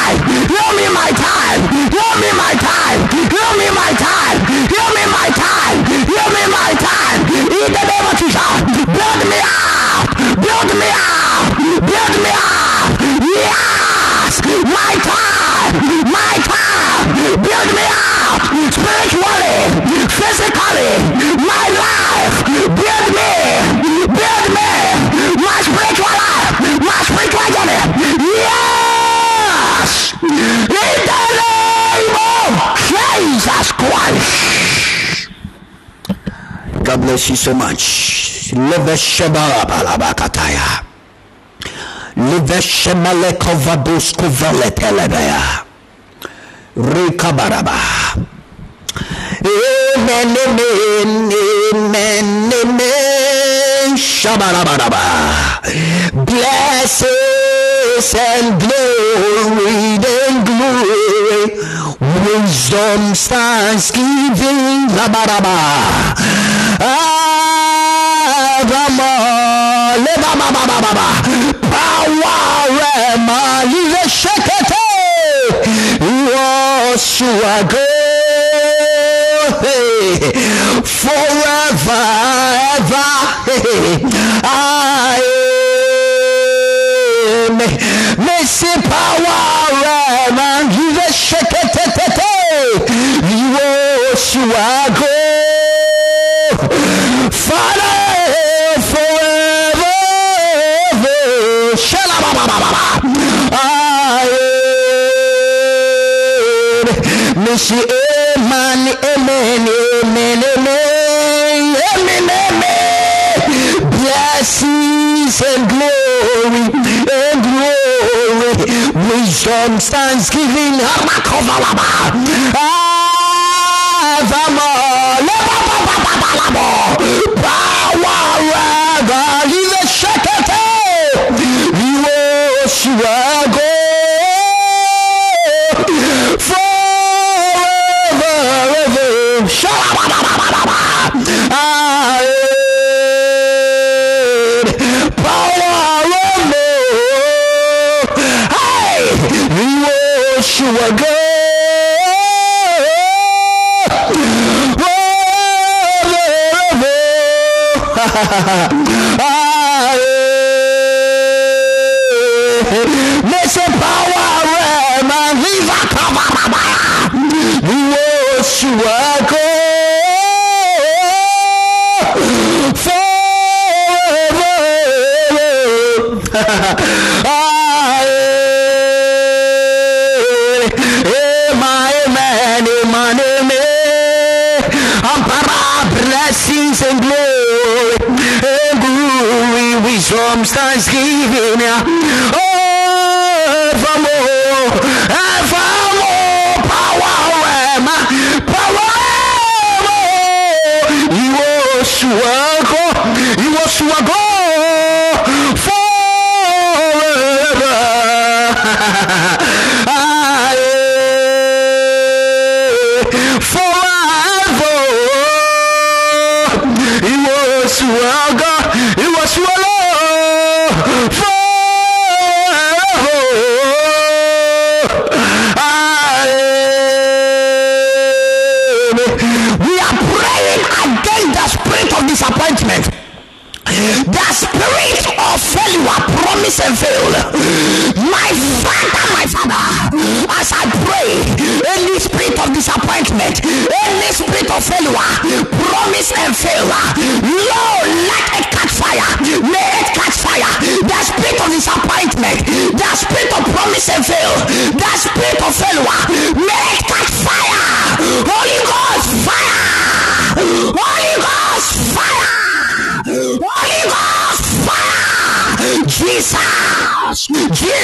Time. Hear me my time. Hear me my time. Hear me my time. Hear me my time. Hear me my time. In the name of Jesus. Build me up. Build me up. Build me up. Yes. My time. My time. Build me up. Spiritually. Physically. My life. Build me. Build me. My spiritual life. My spiritual journey. Yes. In the name of Jesus Christ. God bless you so much. Rikabaraba. Amen, amen, amen, amen. Shabarabaraba praise and glory and glory. Wisdom, thanksgiving, la ba ba ba. Power, Emma, Shekete, Yoshua, go forever. Messi power and the shake it. Yeshua good Father forever. I am Messi Amen, amen, amen, amen, amen, amen. Blessings and glory and salvation, thanksgiving. Have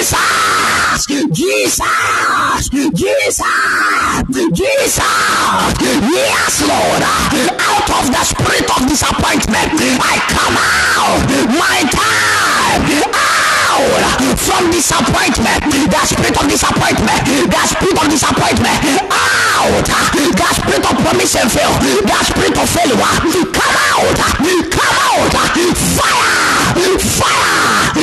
Jesus, Jesus, Jesus, Jesus. Yes, Lord. Out of the spirit of disappointment, I come out. My time out from disappointment. The spirit of disappointment. The spirit of disappointment. Out. The spirit of and fail. The spirit of failure. Come out. Come out. Fire. Fire.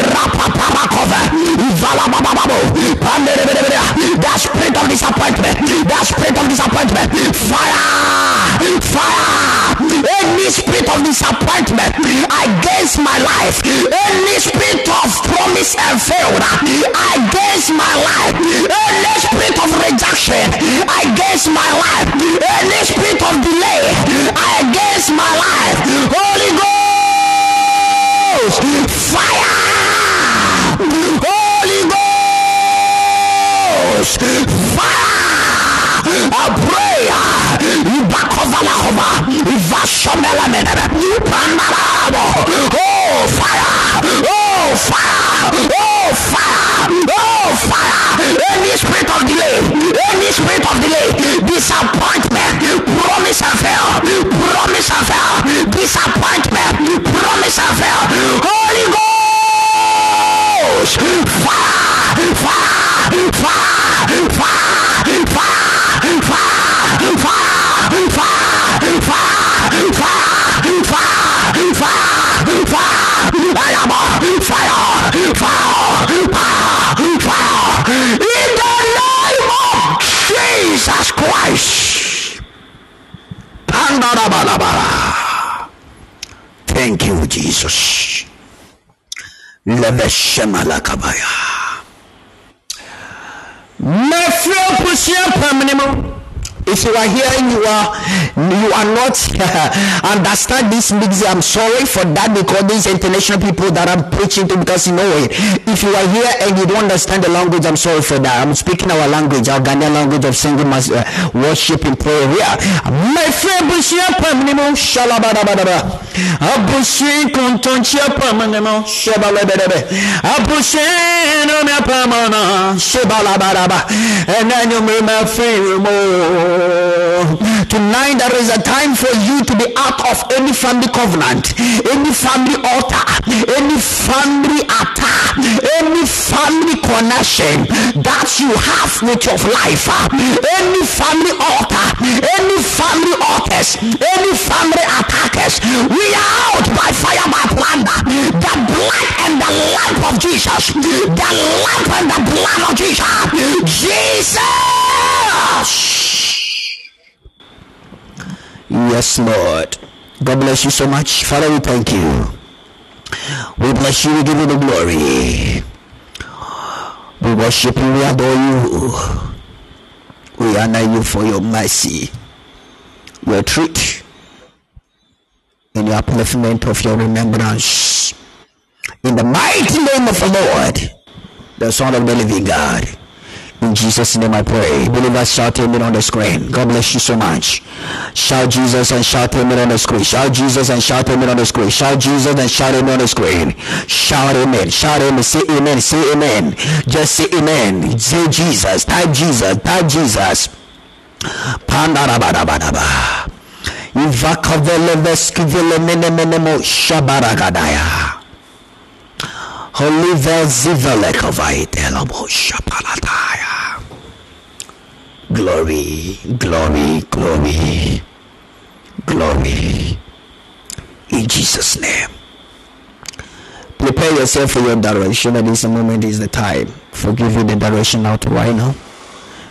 That spirit of disappointment. That spirit of disappointment. Fire. Fire. Any spirit of disappointment against my life. Any spirit of promise and failure against my life. Any spirit of rejection against my life. Any spirit of delay against my life. Holy Ghost. Fire. Holy Ghost. Fire. A prayer. Ibakovalahova. Ivashomelamene. Pandarabo. Oh, fire. Oh, fire. Oh, fire. Oh, fire. Any spirit of delay. Any spirit of delay. Disappointment. Promise and fail. Promise and fail. Disappointment. Promise and fail. Holy Ghost. Ghost. Fire! Fire! Fire! Fire! Fire! Fire! Fire! fire, fire, fire, fire, fire, fire. In the name of Jesus Christ. Thank you, Jesus. lebesemalakabaya mɛfrɛ posua pamne mu If you are here you are you are not [LAUGHS] understand this mix, I'm sorry for that because these international people that I'm preaching to because you know it. If you are here and you don't understand the language, I'm sorry for that. I'm speaking our language, our Ghanaian language of singing, mas- uh, worship, and prayer. My friend, Bushia Pamnimo, Shalabadabadaba. Abushi Shabalabadaba. And then you may my friend Tonight there is a time for you to be out of any family covenant, any family altar, any family attack, any family connection that you have with your life. Any family altar, any family altars, any family attackers. We are out by fire, by plunder. The blood and the life of Jesus. The life and the blood of Jesus. Jesus. Yes, Lord. God bless you so much. Father, we thank you. We bless you. We give you the glory. We worship you. We adore you. We honor you for your mercy, your truth, and your upliftment of your remembrance. In the mighty name of the Lord, the Son of the living God. In Jesus' name I pray. Believers shout amen on the screen. God bless you so much. Shout Jesus and shout amen on the screen. Shout Jesus and shout amen on the screen. Shout Jesus and shout amen on the screen. Shout amen. Shout amen. Say amen. Say amen. Just say amen. Say Jesus. Type Jesus. Type Jesus. Pandarabadabadaba. Ivakavele veskivele menemenemo shabaragadaya. Oliver Zivelekovaitelabo Shapalataya. Glory, glory, glory, glory. In Jesus' name. Prepare yourself for your direction. At this moment is the time for giving the direction out right now.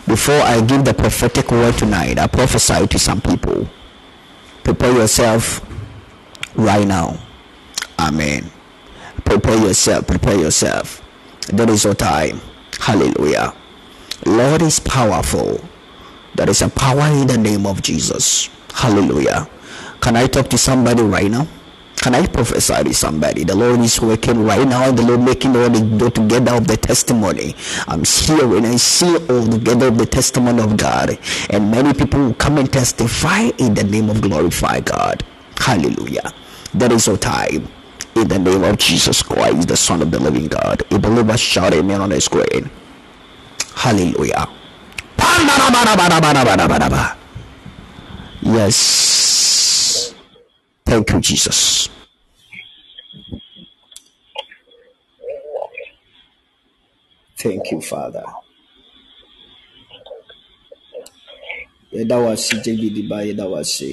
Before I give the prophetic word tonight, I prophesy to some people. Prepare yourself right now. Amen. Prepare yourself. Prepare yourself. There is your time. Hallelujah. Lord is powerful. There is a power in the name of Jesus. Hallelujah. Can I talk to somebody right now? Can I prophesy to somebody? The Lord is working right now. The Lord making all the together of the testimony. I'm hearing and see all together of the testimony of God. And many people will come and testify in the name of glorify God. Hallelujah. That is our time. In the name of Jesus Christ, the Son of the living God. A believer shout amen on the screen. Hallelujah. Yes. Thank you, Jesus. Thank you, Father.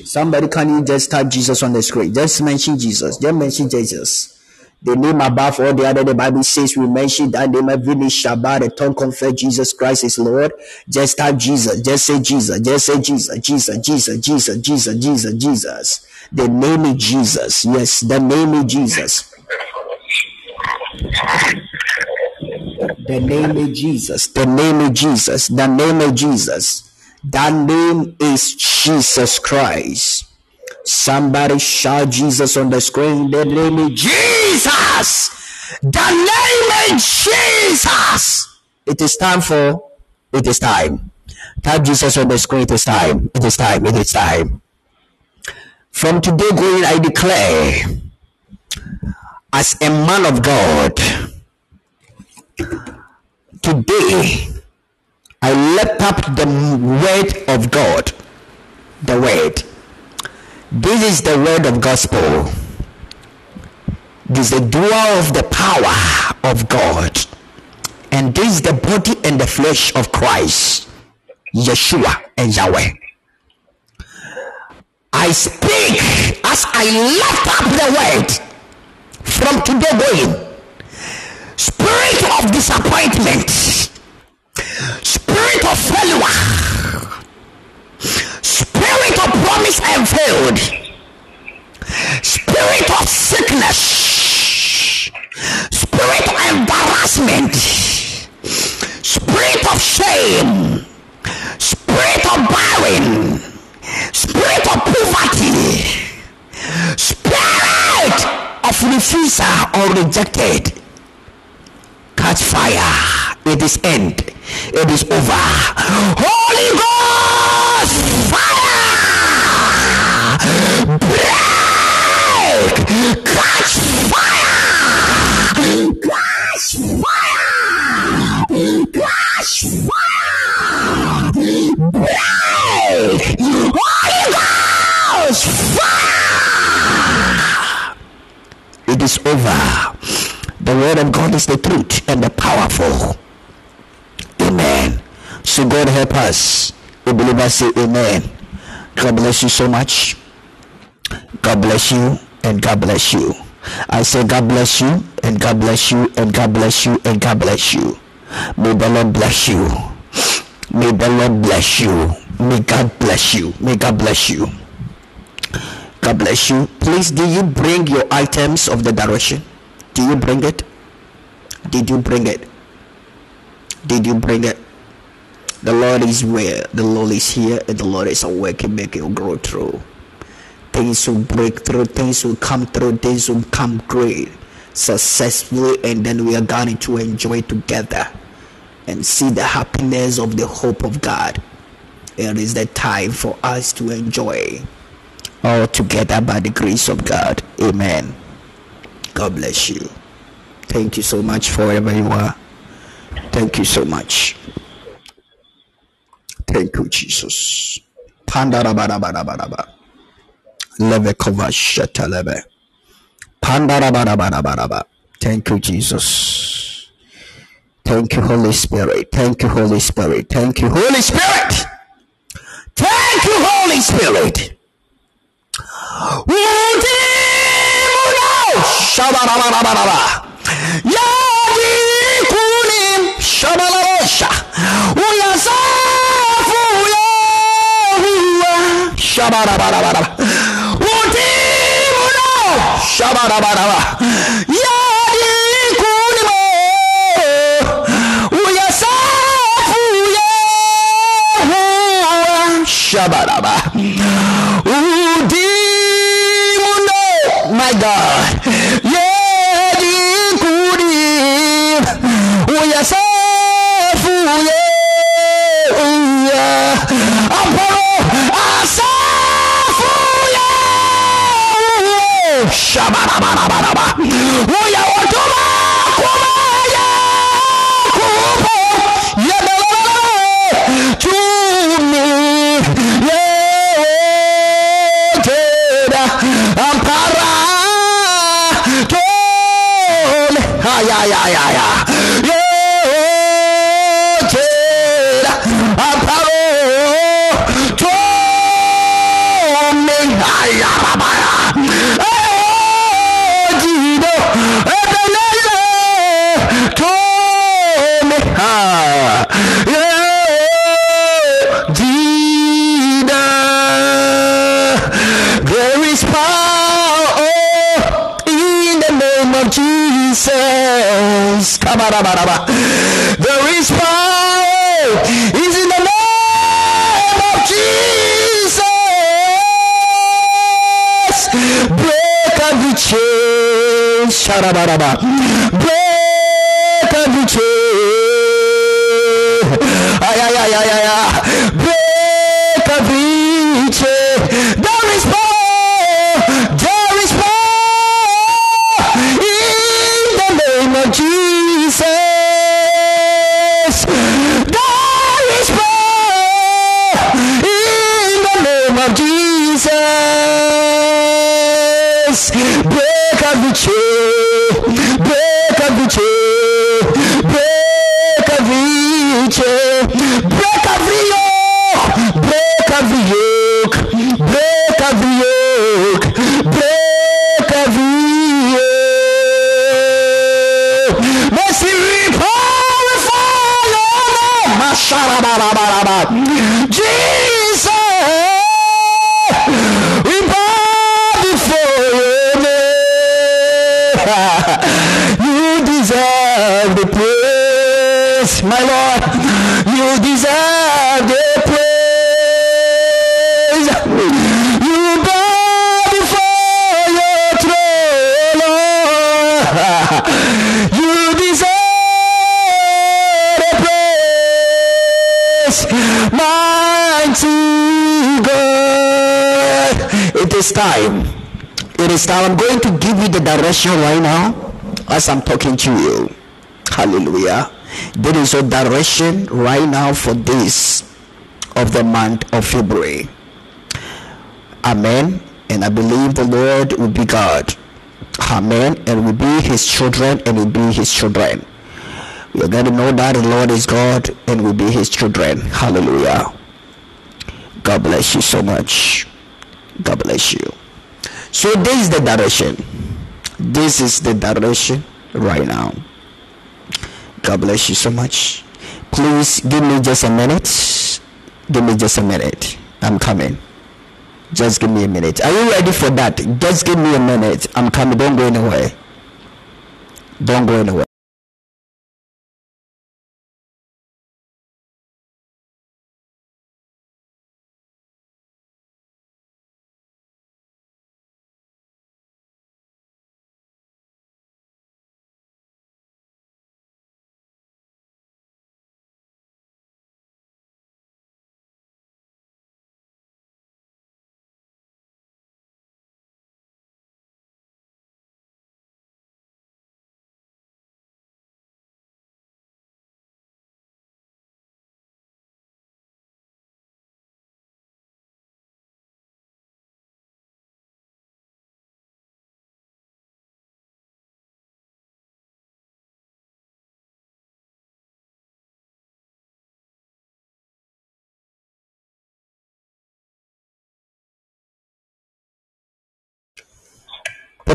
Somebody can you just type Jesus on the screen? Just mention Jesus. Just mention Jesus. The name above all the other, the Bible says we mention that name every knee shall bow, the tongue confess Jesus Christ is Lord. Just type Jesus. Just say Jesus. Just say Jesus. Jesus. Jesus. Jesus. Jesus. Jesus. Jesus. The name is Jesus. Yes, the name is Jesus. The name is Jesus. The name is Jesus. The name is Jesus. That name is Jesus Christ. Somebody shout Jesus on the screen. The name is Jesus. The name is Jesus. It is time for. It is time. Type Jesus on the screen. It is time. It is time. It is time. From today going, I declare, as a man of God, today I lift up the word of God. The word. This is the word of gospel. This is the doer of the power of God. And this is the body and the flesh of Christ, Yeshua and Yahweh. I speak as I lift up the word from today going. Spirit of disappointment, spirit of failure, spirit of promise and failed, spirit of sickness, spirit of embarrassment, spirit of shame, spirit of barren, spirit of poverty, spirit of refusal or rejected. Catch fire. It is end. It is over. Holy Ghost fire. Catch fire. Catch fire. Catch fire. Break. Holy fire. It is over. The word of God is the truth and the powerful. Amen. So God help us. The believers say amen. God bless you so much. God bless you and God bless you. I say God bless you and God bless you and God bless you and God bless you. May the Lord bless you. May the Lord bless you. May God bless you. May God bless you. God bless you. Please, do you bring your items of the direction? Do you bring it? Did you bring it? Did you bring it? The Lord is where the Lord is here, and the Lord is working, make you grow through. Things will break through, things will come through, things will come great, successfully, and then we are going to enjoy together and see the happiness of the hope of God. It is the time for us to enjoy all together by the grace of God. Amen. God bless you. Thank you so much for wherever you are. Thank you so much. Thank you, Jesus. Pandarabarabaraba. Leve kovasheta leve. Pandarabarabaraba. Thank you, Jesus. Thank you, Holy Spirit. Thank you, Holy Spirit. Thank you, Holy Spirit. Thank you, Holy Spirit. Wounded 加吧打吧打吧。Yehuwa. There is power is in the name of Jesus. Break every chain. Direction right now as I'm talking to you. Hallelujah. There is a direction right now for this of the month of February. Amen. And I believe the Lord will be God. Amen. And will be his children and will be his children. We are going to know that the Lord is God and will be his children. Hallelujah. God bless you so much. God bless you. So this is the direction. This is the direction right now. God bless you so much. Please give me just a minute. Give me just a minute. I'm coming. Just give me a minute. Are you ready for that? Just give me a minute. I'm coming. Don't go anywhere. Don't go anywhere.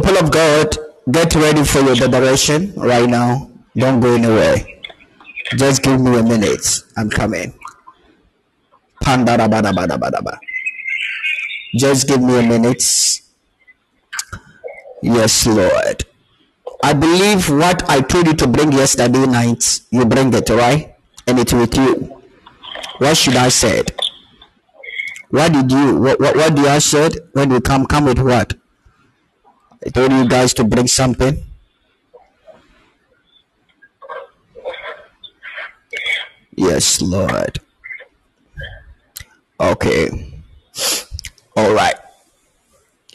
People of God, get ready for your declaration right now. Don't go anywhere. Just give me a minute. I'm coming. Just give me a minute. Yes, Lord. I believe what I told you to bring yesterday night, you bring it, right? And it's with you. What should I said? What did you what what, what do I said when you come come with what? I told you guys to bring something. Yes, Lord. Okay. All right.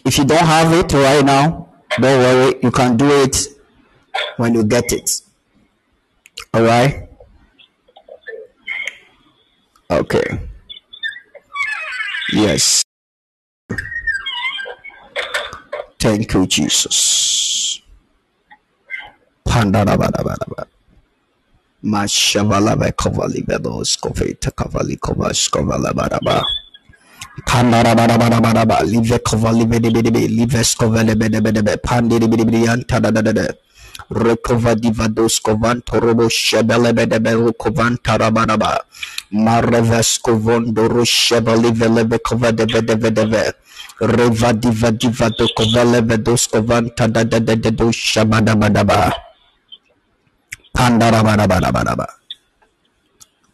If you don't have it right now, don't worry. You can do it when you get it. All right. Okay. Yes. Thank you, Jesus. Pandarabarabaraba. Mashavala Kovali Bedos Koveta Kavali Kovas Kovala Baraba. Pandarabarabaraba. Live Kovali Bedebe, Live Skovele Bedebe, Pandiri kovan tarabaraba. Mareves kovon doro. Reva diva diva do kovele vedos kovan tadadade do shabadabadaba. Pandarabarabaraba.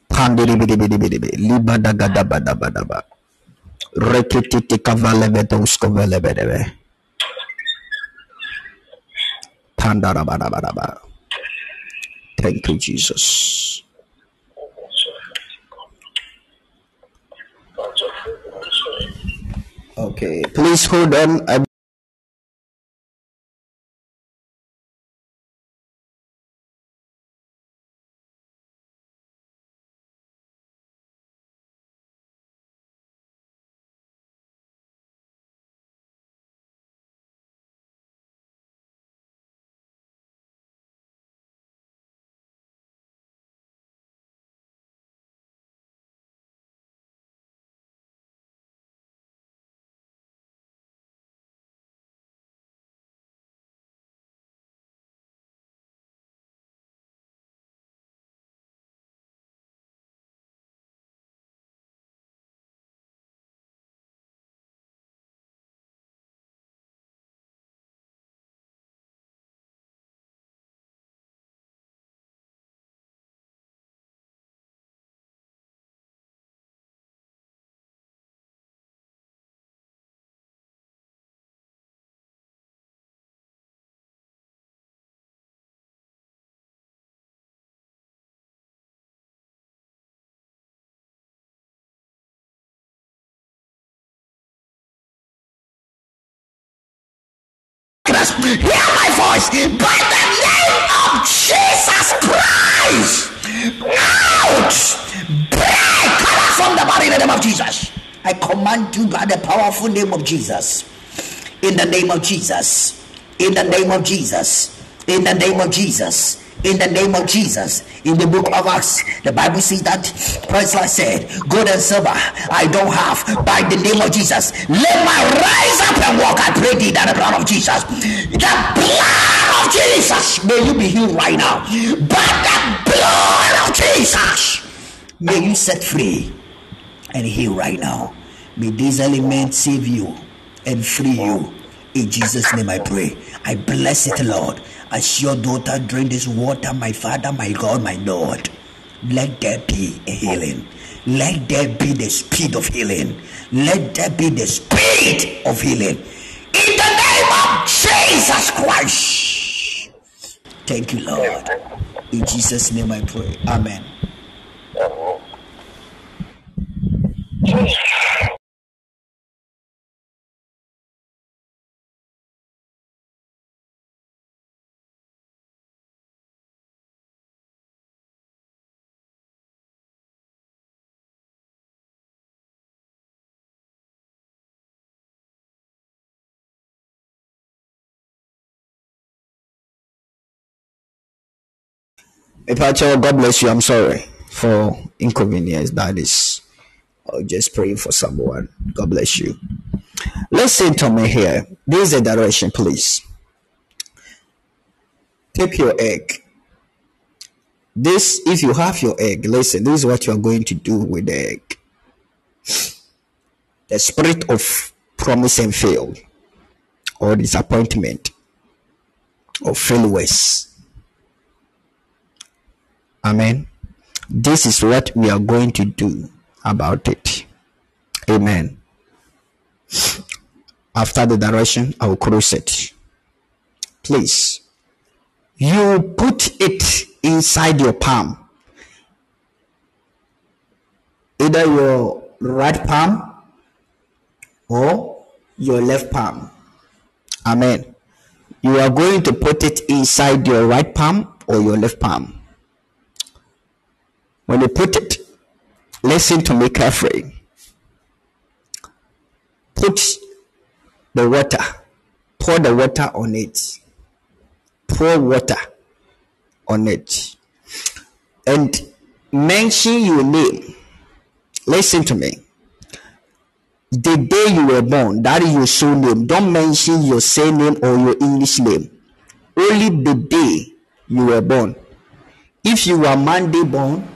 Pandiri bidi bidi bidi bidi. Liba daga daba daba daba. Rekititi kavale vedos kovele bedebe. Thank you, Jesus. Okay, please hold on. I Hear my voice by the name of Jesus Christ. Out! Break! Out from the body in the name of Jesus. I command you by the powerful name of Jesus. In the name of Jesus. In the name of Jesus. In the name of Jesus in the name of Jesus. In the book of Acts, the Bible says that Priscilla said, Gold and silver I don't have by the name of Jesus. Let my rise up and walk. I pray thee that the blood of Jesus. The blood of Jesus. May you be healed right now. By the blood of Jesus. May you set free and heal right now. May these elements save you and free you. In Jesus' name I pray. I bless it, Lord. As your daughter drink this water, my Father, my God, my Lord, let there be a healing. Let there be the speed of healing. Let there be the speed of healing. In the name of Jesus Christ. Thank you, Lord. In Jesus' name I pray. Amen. Epacho, God bless you. I'm sorry for inconvenience. That is uh, just praying for someone. God bless you. Listen to me here. This is the direction, please. take your egg. This, if you have your egg, listen, this is what you are going to do with the egg. The spirit of promise and fail, or disappointment, or failures. Amen. This is what we are going to do about it. Amen. After the direction, I will cross it. Please, you put it inside your palm, either your right palm or your left palm. Amen. You are going to put it inside your right palm or your left palm. When you put it, listen to me carefully. Put the water, pour the water on it. Pour water on it. And mention your name. Listen to me. The day you were born, that is your soul name. Don't mention your surname or your English name. Only the day you were born. If you were Monday born,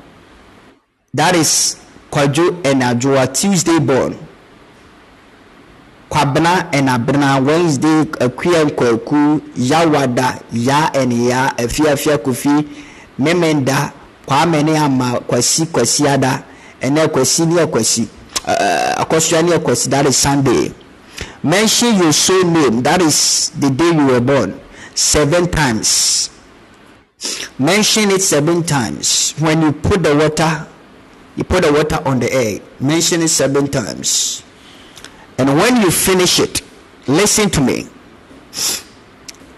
that is Kwajo and Ajua Tuesday born. Kwabena and Abena Wednesday Akuya and Kwaku Yawada Ya and Ya Afia Afia Kofi Memenda Kwame ne Ama Kwasi Kwasi Ada ɛnɛ Kwasi ne Kwasi Akosua ne Kwasi that is Sunday. Mention your soul name that is the day you were born seven times. Mention it seven times. When you put the water you put the water on the egg mention it seven times. And when you finish it listen to me.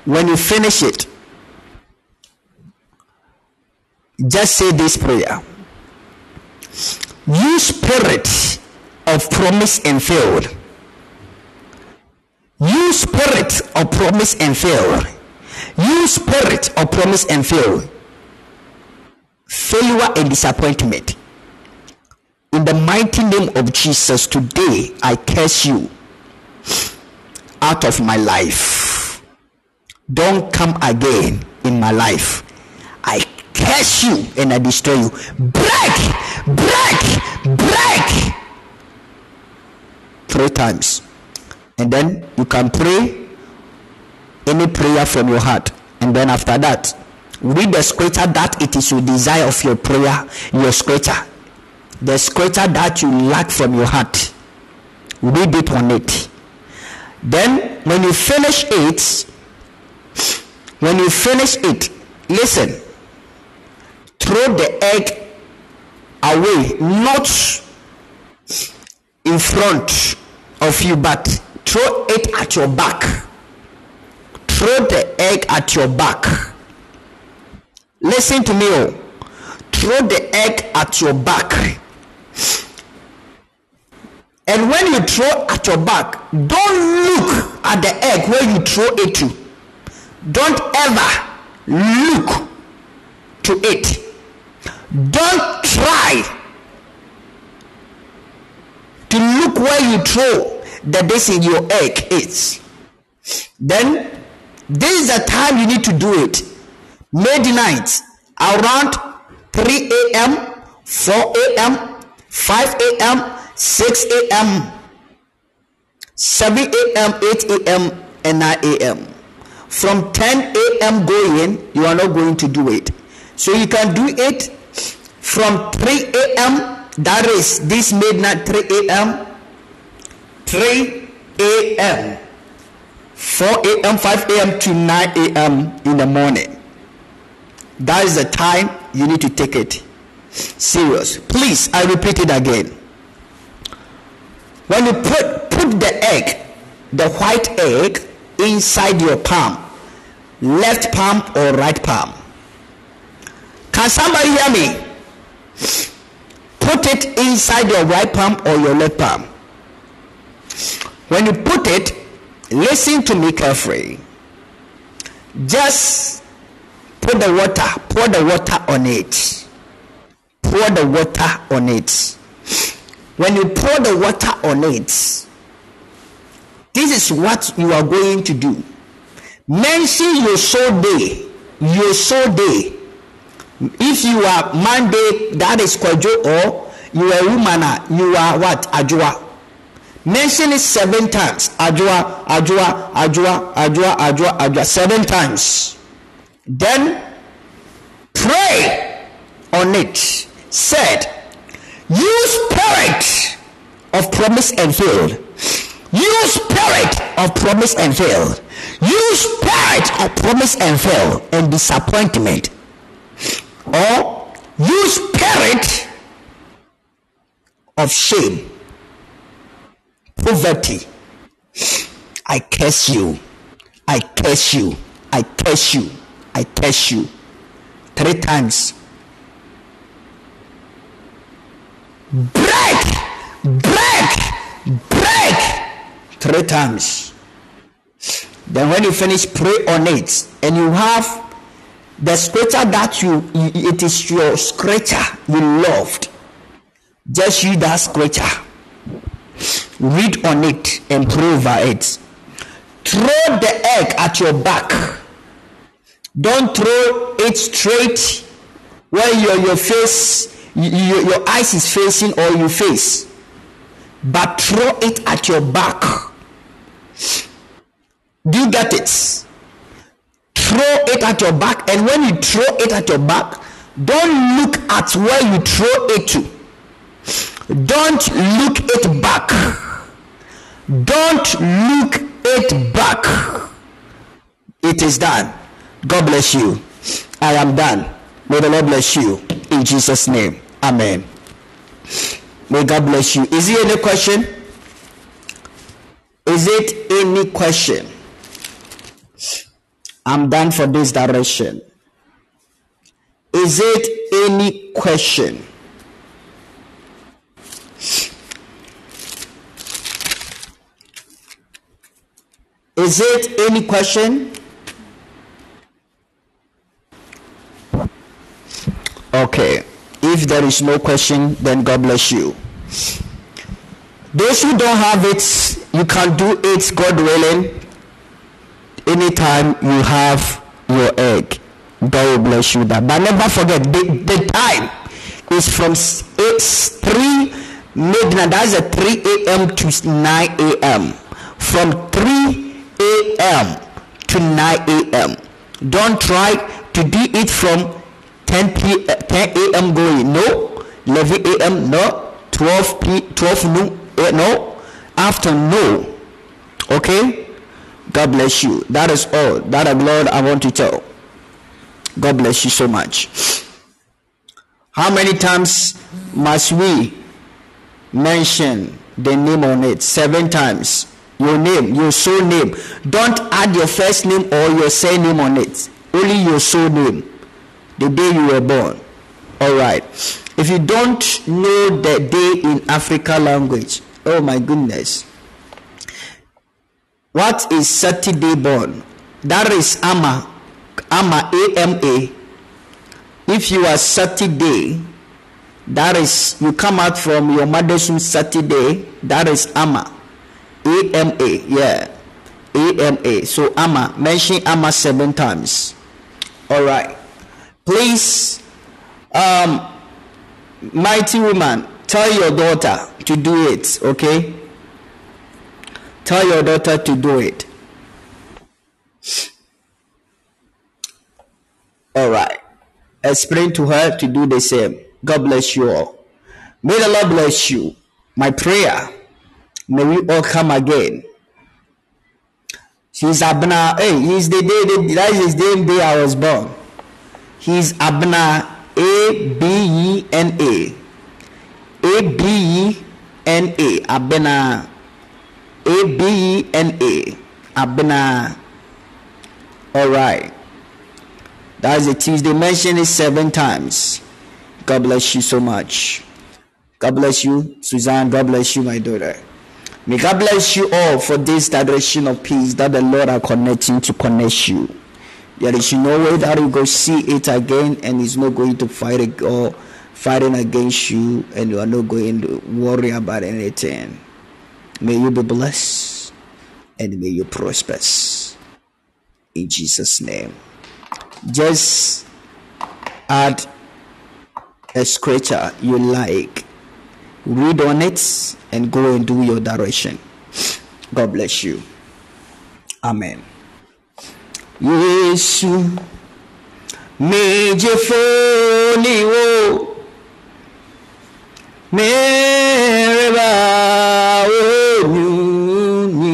When you finish it just say this prayer. You spirit of promise and failed you spirit of promise and fail. You spirit of promise and fail. Failure and disappointment in the mighty name of Jesus, today I curse you out of my life. Don't come again in my life. I curse you and I destroy you. Break, break, break. Three times. And then you can pray any prayer from your heart. And then after that, read the scripture that it is your desire of your prayer, your scripture the scripture that you lack from your heart. Read it on it. Then when you finish it when you finish it listen. Throw the egg away not in front of you but throw it at your back. Throw the egg at your back. Listen to me oh. Throw the egg at your back and when you throw at your back, don't look at the egg where you throw it to. Don't ever look to it. Don't try to look where you throw the this your egg is. Then this is the time you need to do it. Midnight around 3 a.m., 4 a.m., 5 a.m., 6 a.m., 7 a.m., 8 a.m., and 9 a.m. From 10 a.m. going, you are not going to do it. So you can do it from 3 a.m. That is this midnight 3 a.m. 3 a.m. 4 a.m., 5 a.m. to 9 a.m. in the morning. That is the time you need to take it serious. Please, I repeat it again. When you put put the egg, the white egg inside your palm, left palm or right palm. Can somebody hear me? Put it inside your right palm or your left palm. When you put it, listen to me carefully. Just put the water, pour the water on it pour the water on it. When you pour the water on it, this is what you are going to do. Mention your soul day your so day. If you are Monday, that is Kwajo, or you are woman, you are what? Ajua. Mention it seven times. Ajua, Ajua, Ajua, Ajua, Ajua, Ajua, seven times. Then pray on it. Said, You spirit of promise and failed. You spirit of promise and failed. You spirit of promise and fail and disappointment. Or you spirit of shame, poverty. I curse you. I curse you. I curse you. I curse you. Three times. Break! Break! Break! Three times. Then when you finish, pray on it, and you have the scripture that you it is your scripture you loved. Just read that scripture. Read on it and pray over it. Throw the egg at your back. Don't throw it straight where your your face your, your eyes is facing or your face, but throw it at your back do you get it? Throw it at your back, and when you throw it at your back, don't look at where you throw it to. Don't look it back. Don't look it back. It is done. God bless you. I am done. May the Lord bless you. In Jesus' name. Amen. May God bless you. Is there any question? Is it any question? I'm done for this direction. Is it any question? Is it any question? Okay. If there is no question, then God bless you. Those who don't have it, you can do it, God willing anytime you have your egg god will bless you that but never forget the, the time is from 3 midnight that's a 3 a.m to 9 a.m from 3 a.m to 9 a.m don't try to do it from 10 p 10 a.m going no 11 a.m no 12 p 12 noon eh, no after no okay God bless you. That is all that the Lord I want to tell. God bless you so much. How many times must we mention the name on it? Seven times. Your name, your soul name. Don't add your first name or your surname on it. Only your soul name. The day you were born. All right. If you don't know the day in Africa language, oh my goodness what is Saturday born? That is Ama. Ama, A-M-A. If you are Saturday, that is, you come out from your mother's womb Saturday, that is Ama. A-M-A, yeah. A-M-A. So Ama, mention Ama seven times. All right. Please, um, mighty woman, tell your daughter to do it, okay? Tell your daughter to do it. All right. Explain to her to do the same. God bless you all. May the Lord bless you. My prayer. May we all come again. He's Abna. Hey, he's the day that is the day I was born. He's Abna. A B E N A. A B E N A. Abna. A B N A. Abena. All right. That's a Tuesday. Mention it seven times. God bless you so much. God bless you, Suzanne. God bless you, my daughter. May God bless you all for this direction of peace that the Lord are connecting to connect you. There is no way that you go see it again and it's not going to fight or fighting against you and you are not going to worry about anything. May you be blessed and may you prosper. In Jesus' name. just add a scripture you like, read on it, and go and do your direction. God bless you. Amen. Yeshu mejefolio mẹ́rẹ̀ẹ́bà òyìnbó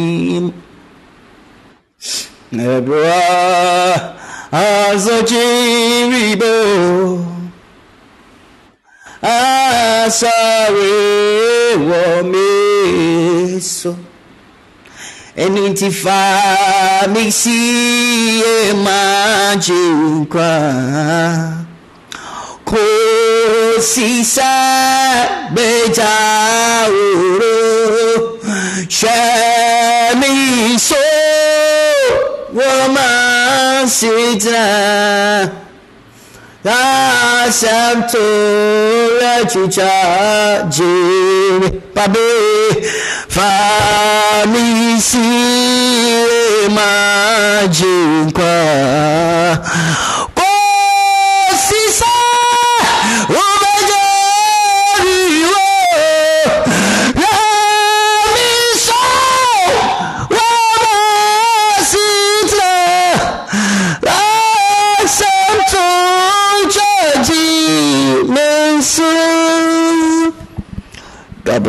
ẹ̀bùrà àzọ̀jìrìbò àṣàwéwọ̀ mẹ́sàn. ɛno nti fa mesie magye nkwa kòsi sɛ gbèjà òro hwɛ mi so wọ́n máa sì tẹ̀ lásán tó rẹ̀ jìjà jèrè pàbí. Majinkwa kosisa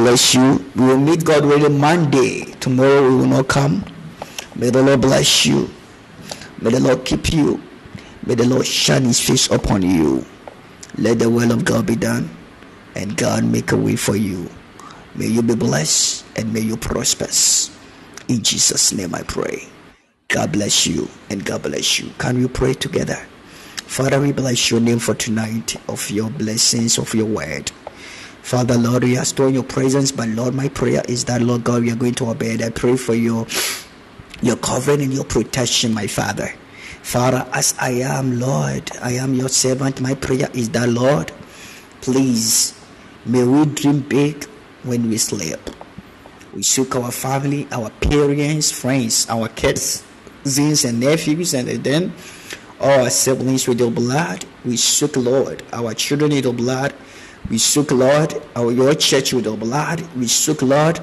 bless you. We will meet God really Monday. Tomorrow we will not come. May the Lord bless you. May the Lord keep you. May the Lord shine his face upon you. Let the will of God be done. And God make a way for you. May you be blessed and may you prosper. In Jesus' name I pray. God bless you and God bless you. Can we pray together? Father, we bless your name for tonight of your blessings of your word. Father, Lord, we are still in your presence, but Lord, my prayer is that, Lord God, we are going to obey. I pray for your your covering and your protection, my Father. Father, as I am, Lord, I am your servant. My prayer is that, Lord, please, may we dream big when we sleep. We soak our family, our parents, friends, our kids, cousins, and nephews, and then all our siblings with your blood. We soak, Lord, our children with your blood. We soak, Lord, our your church with your blood. We soak, Lord,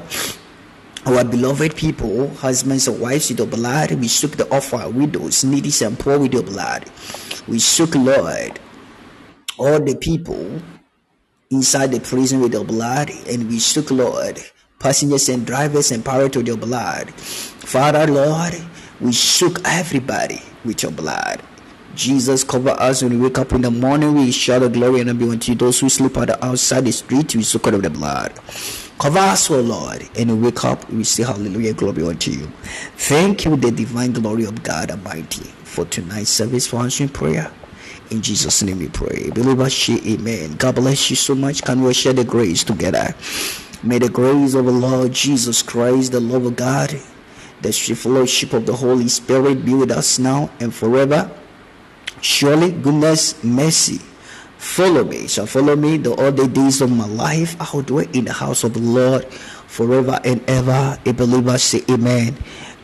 our beloved people, husbands and wives with your blood. We soak the offer, widows, needy and poor with your blood. We soak, Lord, all the people inside the prison with your blood, and we soak, Lord, passengers and drivers empowered with your blood. Father, Lord, we soak everybody with your blood. Jesus, cover us when we wake up in the morning. We shout the glory and be unto you. Those who sleep out outside the street, we soak out of the blood. Cover us, O Lord, and we wake up, we say hallelujah, glory unto you. Thank you, the divine glory of God Almighty, for tonight's service for answering prayer. In Jesus' name we pray. Believers, say amen. God bless you so much. Can we share the grace together? May the grace of the Lord Jesus Christ, the love of God, the fellowship of the Holy Spirit be with us now and forever. Surely goodness, mercy, follow me, shall follow me the all the days of my life. I will dwell in the house of the Lord forever and ever. A believer say amen.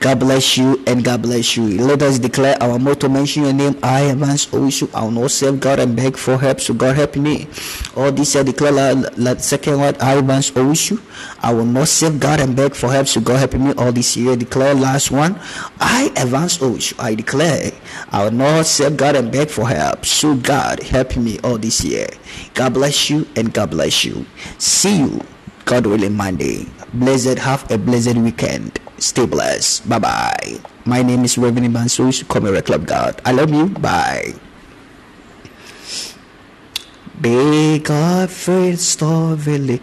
God bless you and God bless you. Let us declare our motto. Mention your name. I Evans Owishu. I will not serve God and beg for help. So God help me. All this I declare like, like second word. I Evans Owishu. I will not save God and beg for help. So God help me. All this year declare last one. I Evans Owishu. I declare I will not save God and beg for help. So God help me all this year. God bless you and God bless you. See you. God willing Monday. Blessed have a blessed weekend. Stay blessed. Bye bye. My name is Reverend Mansour. You call me Red Club God. I love you. Bye. Big afraid story.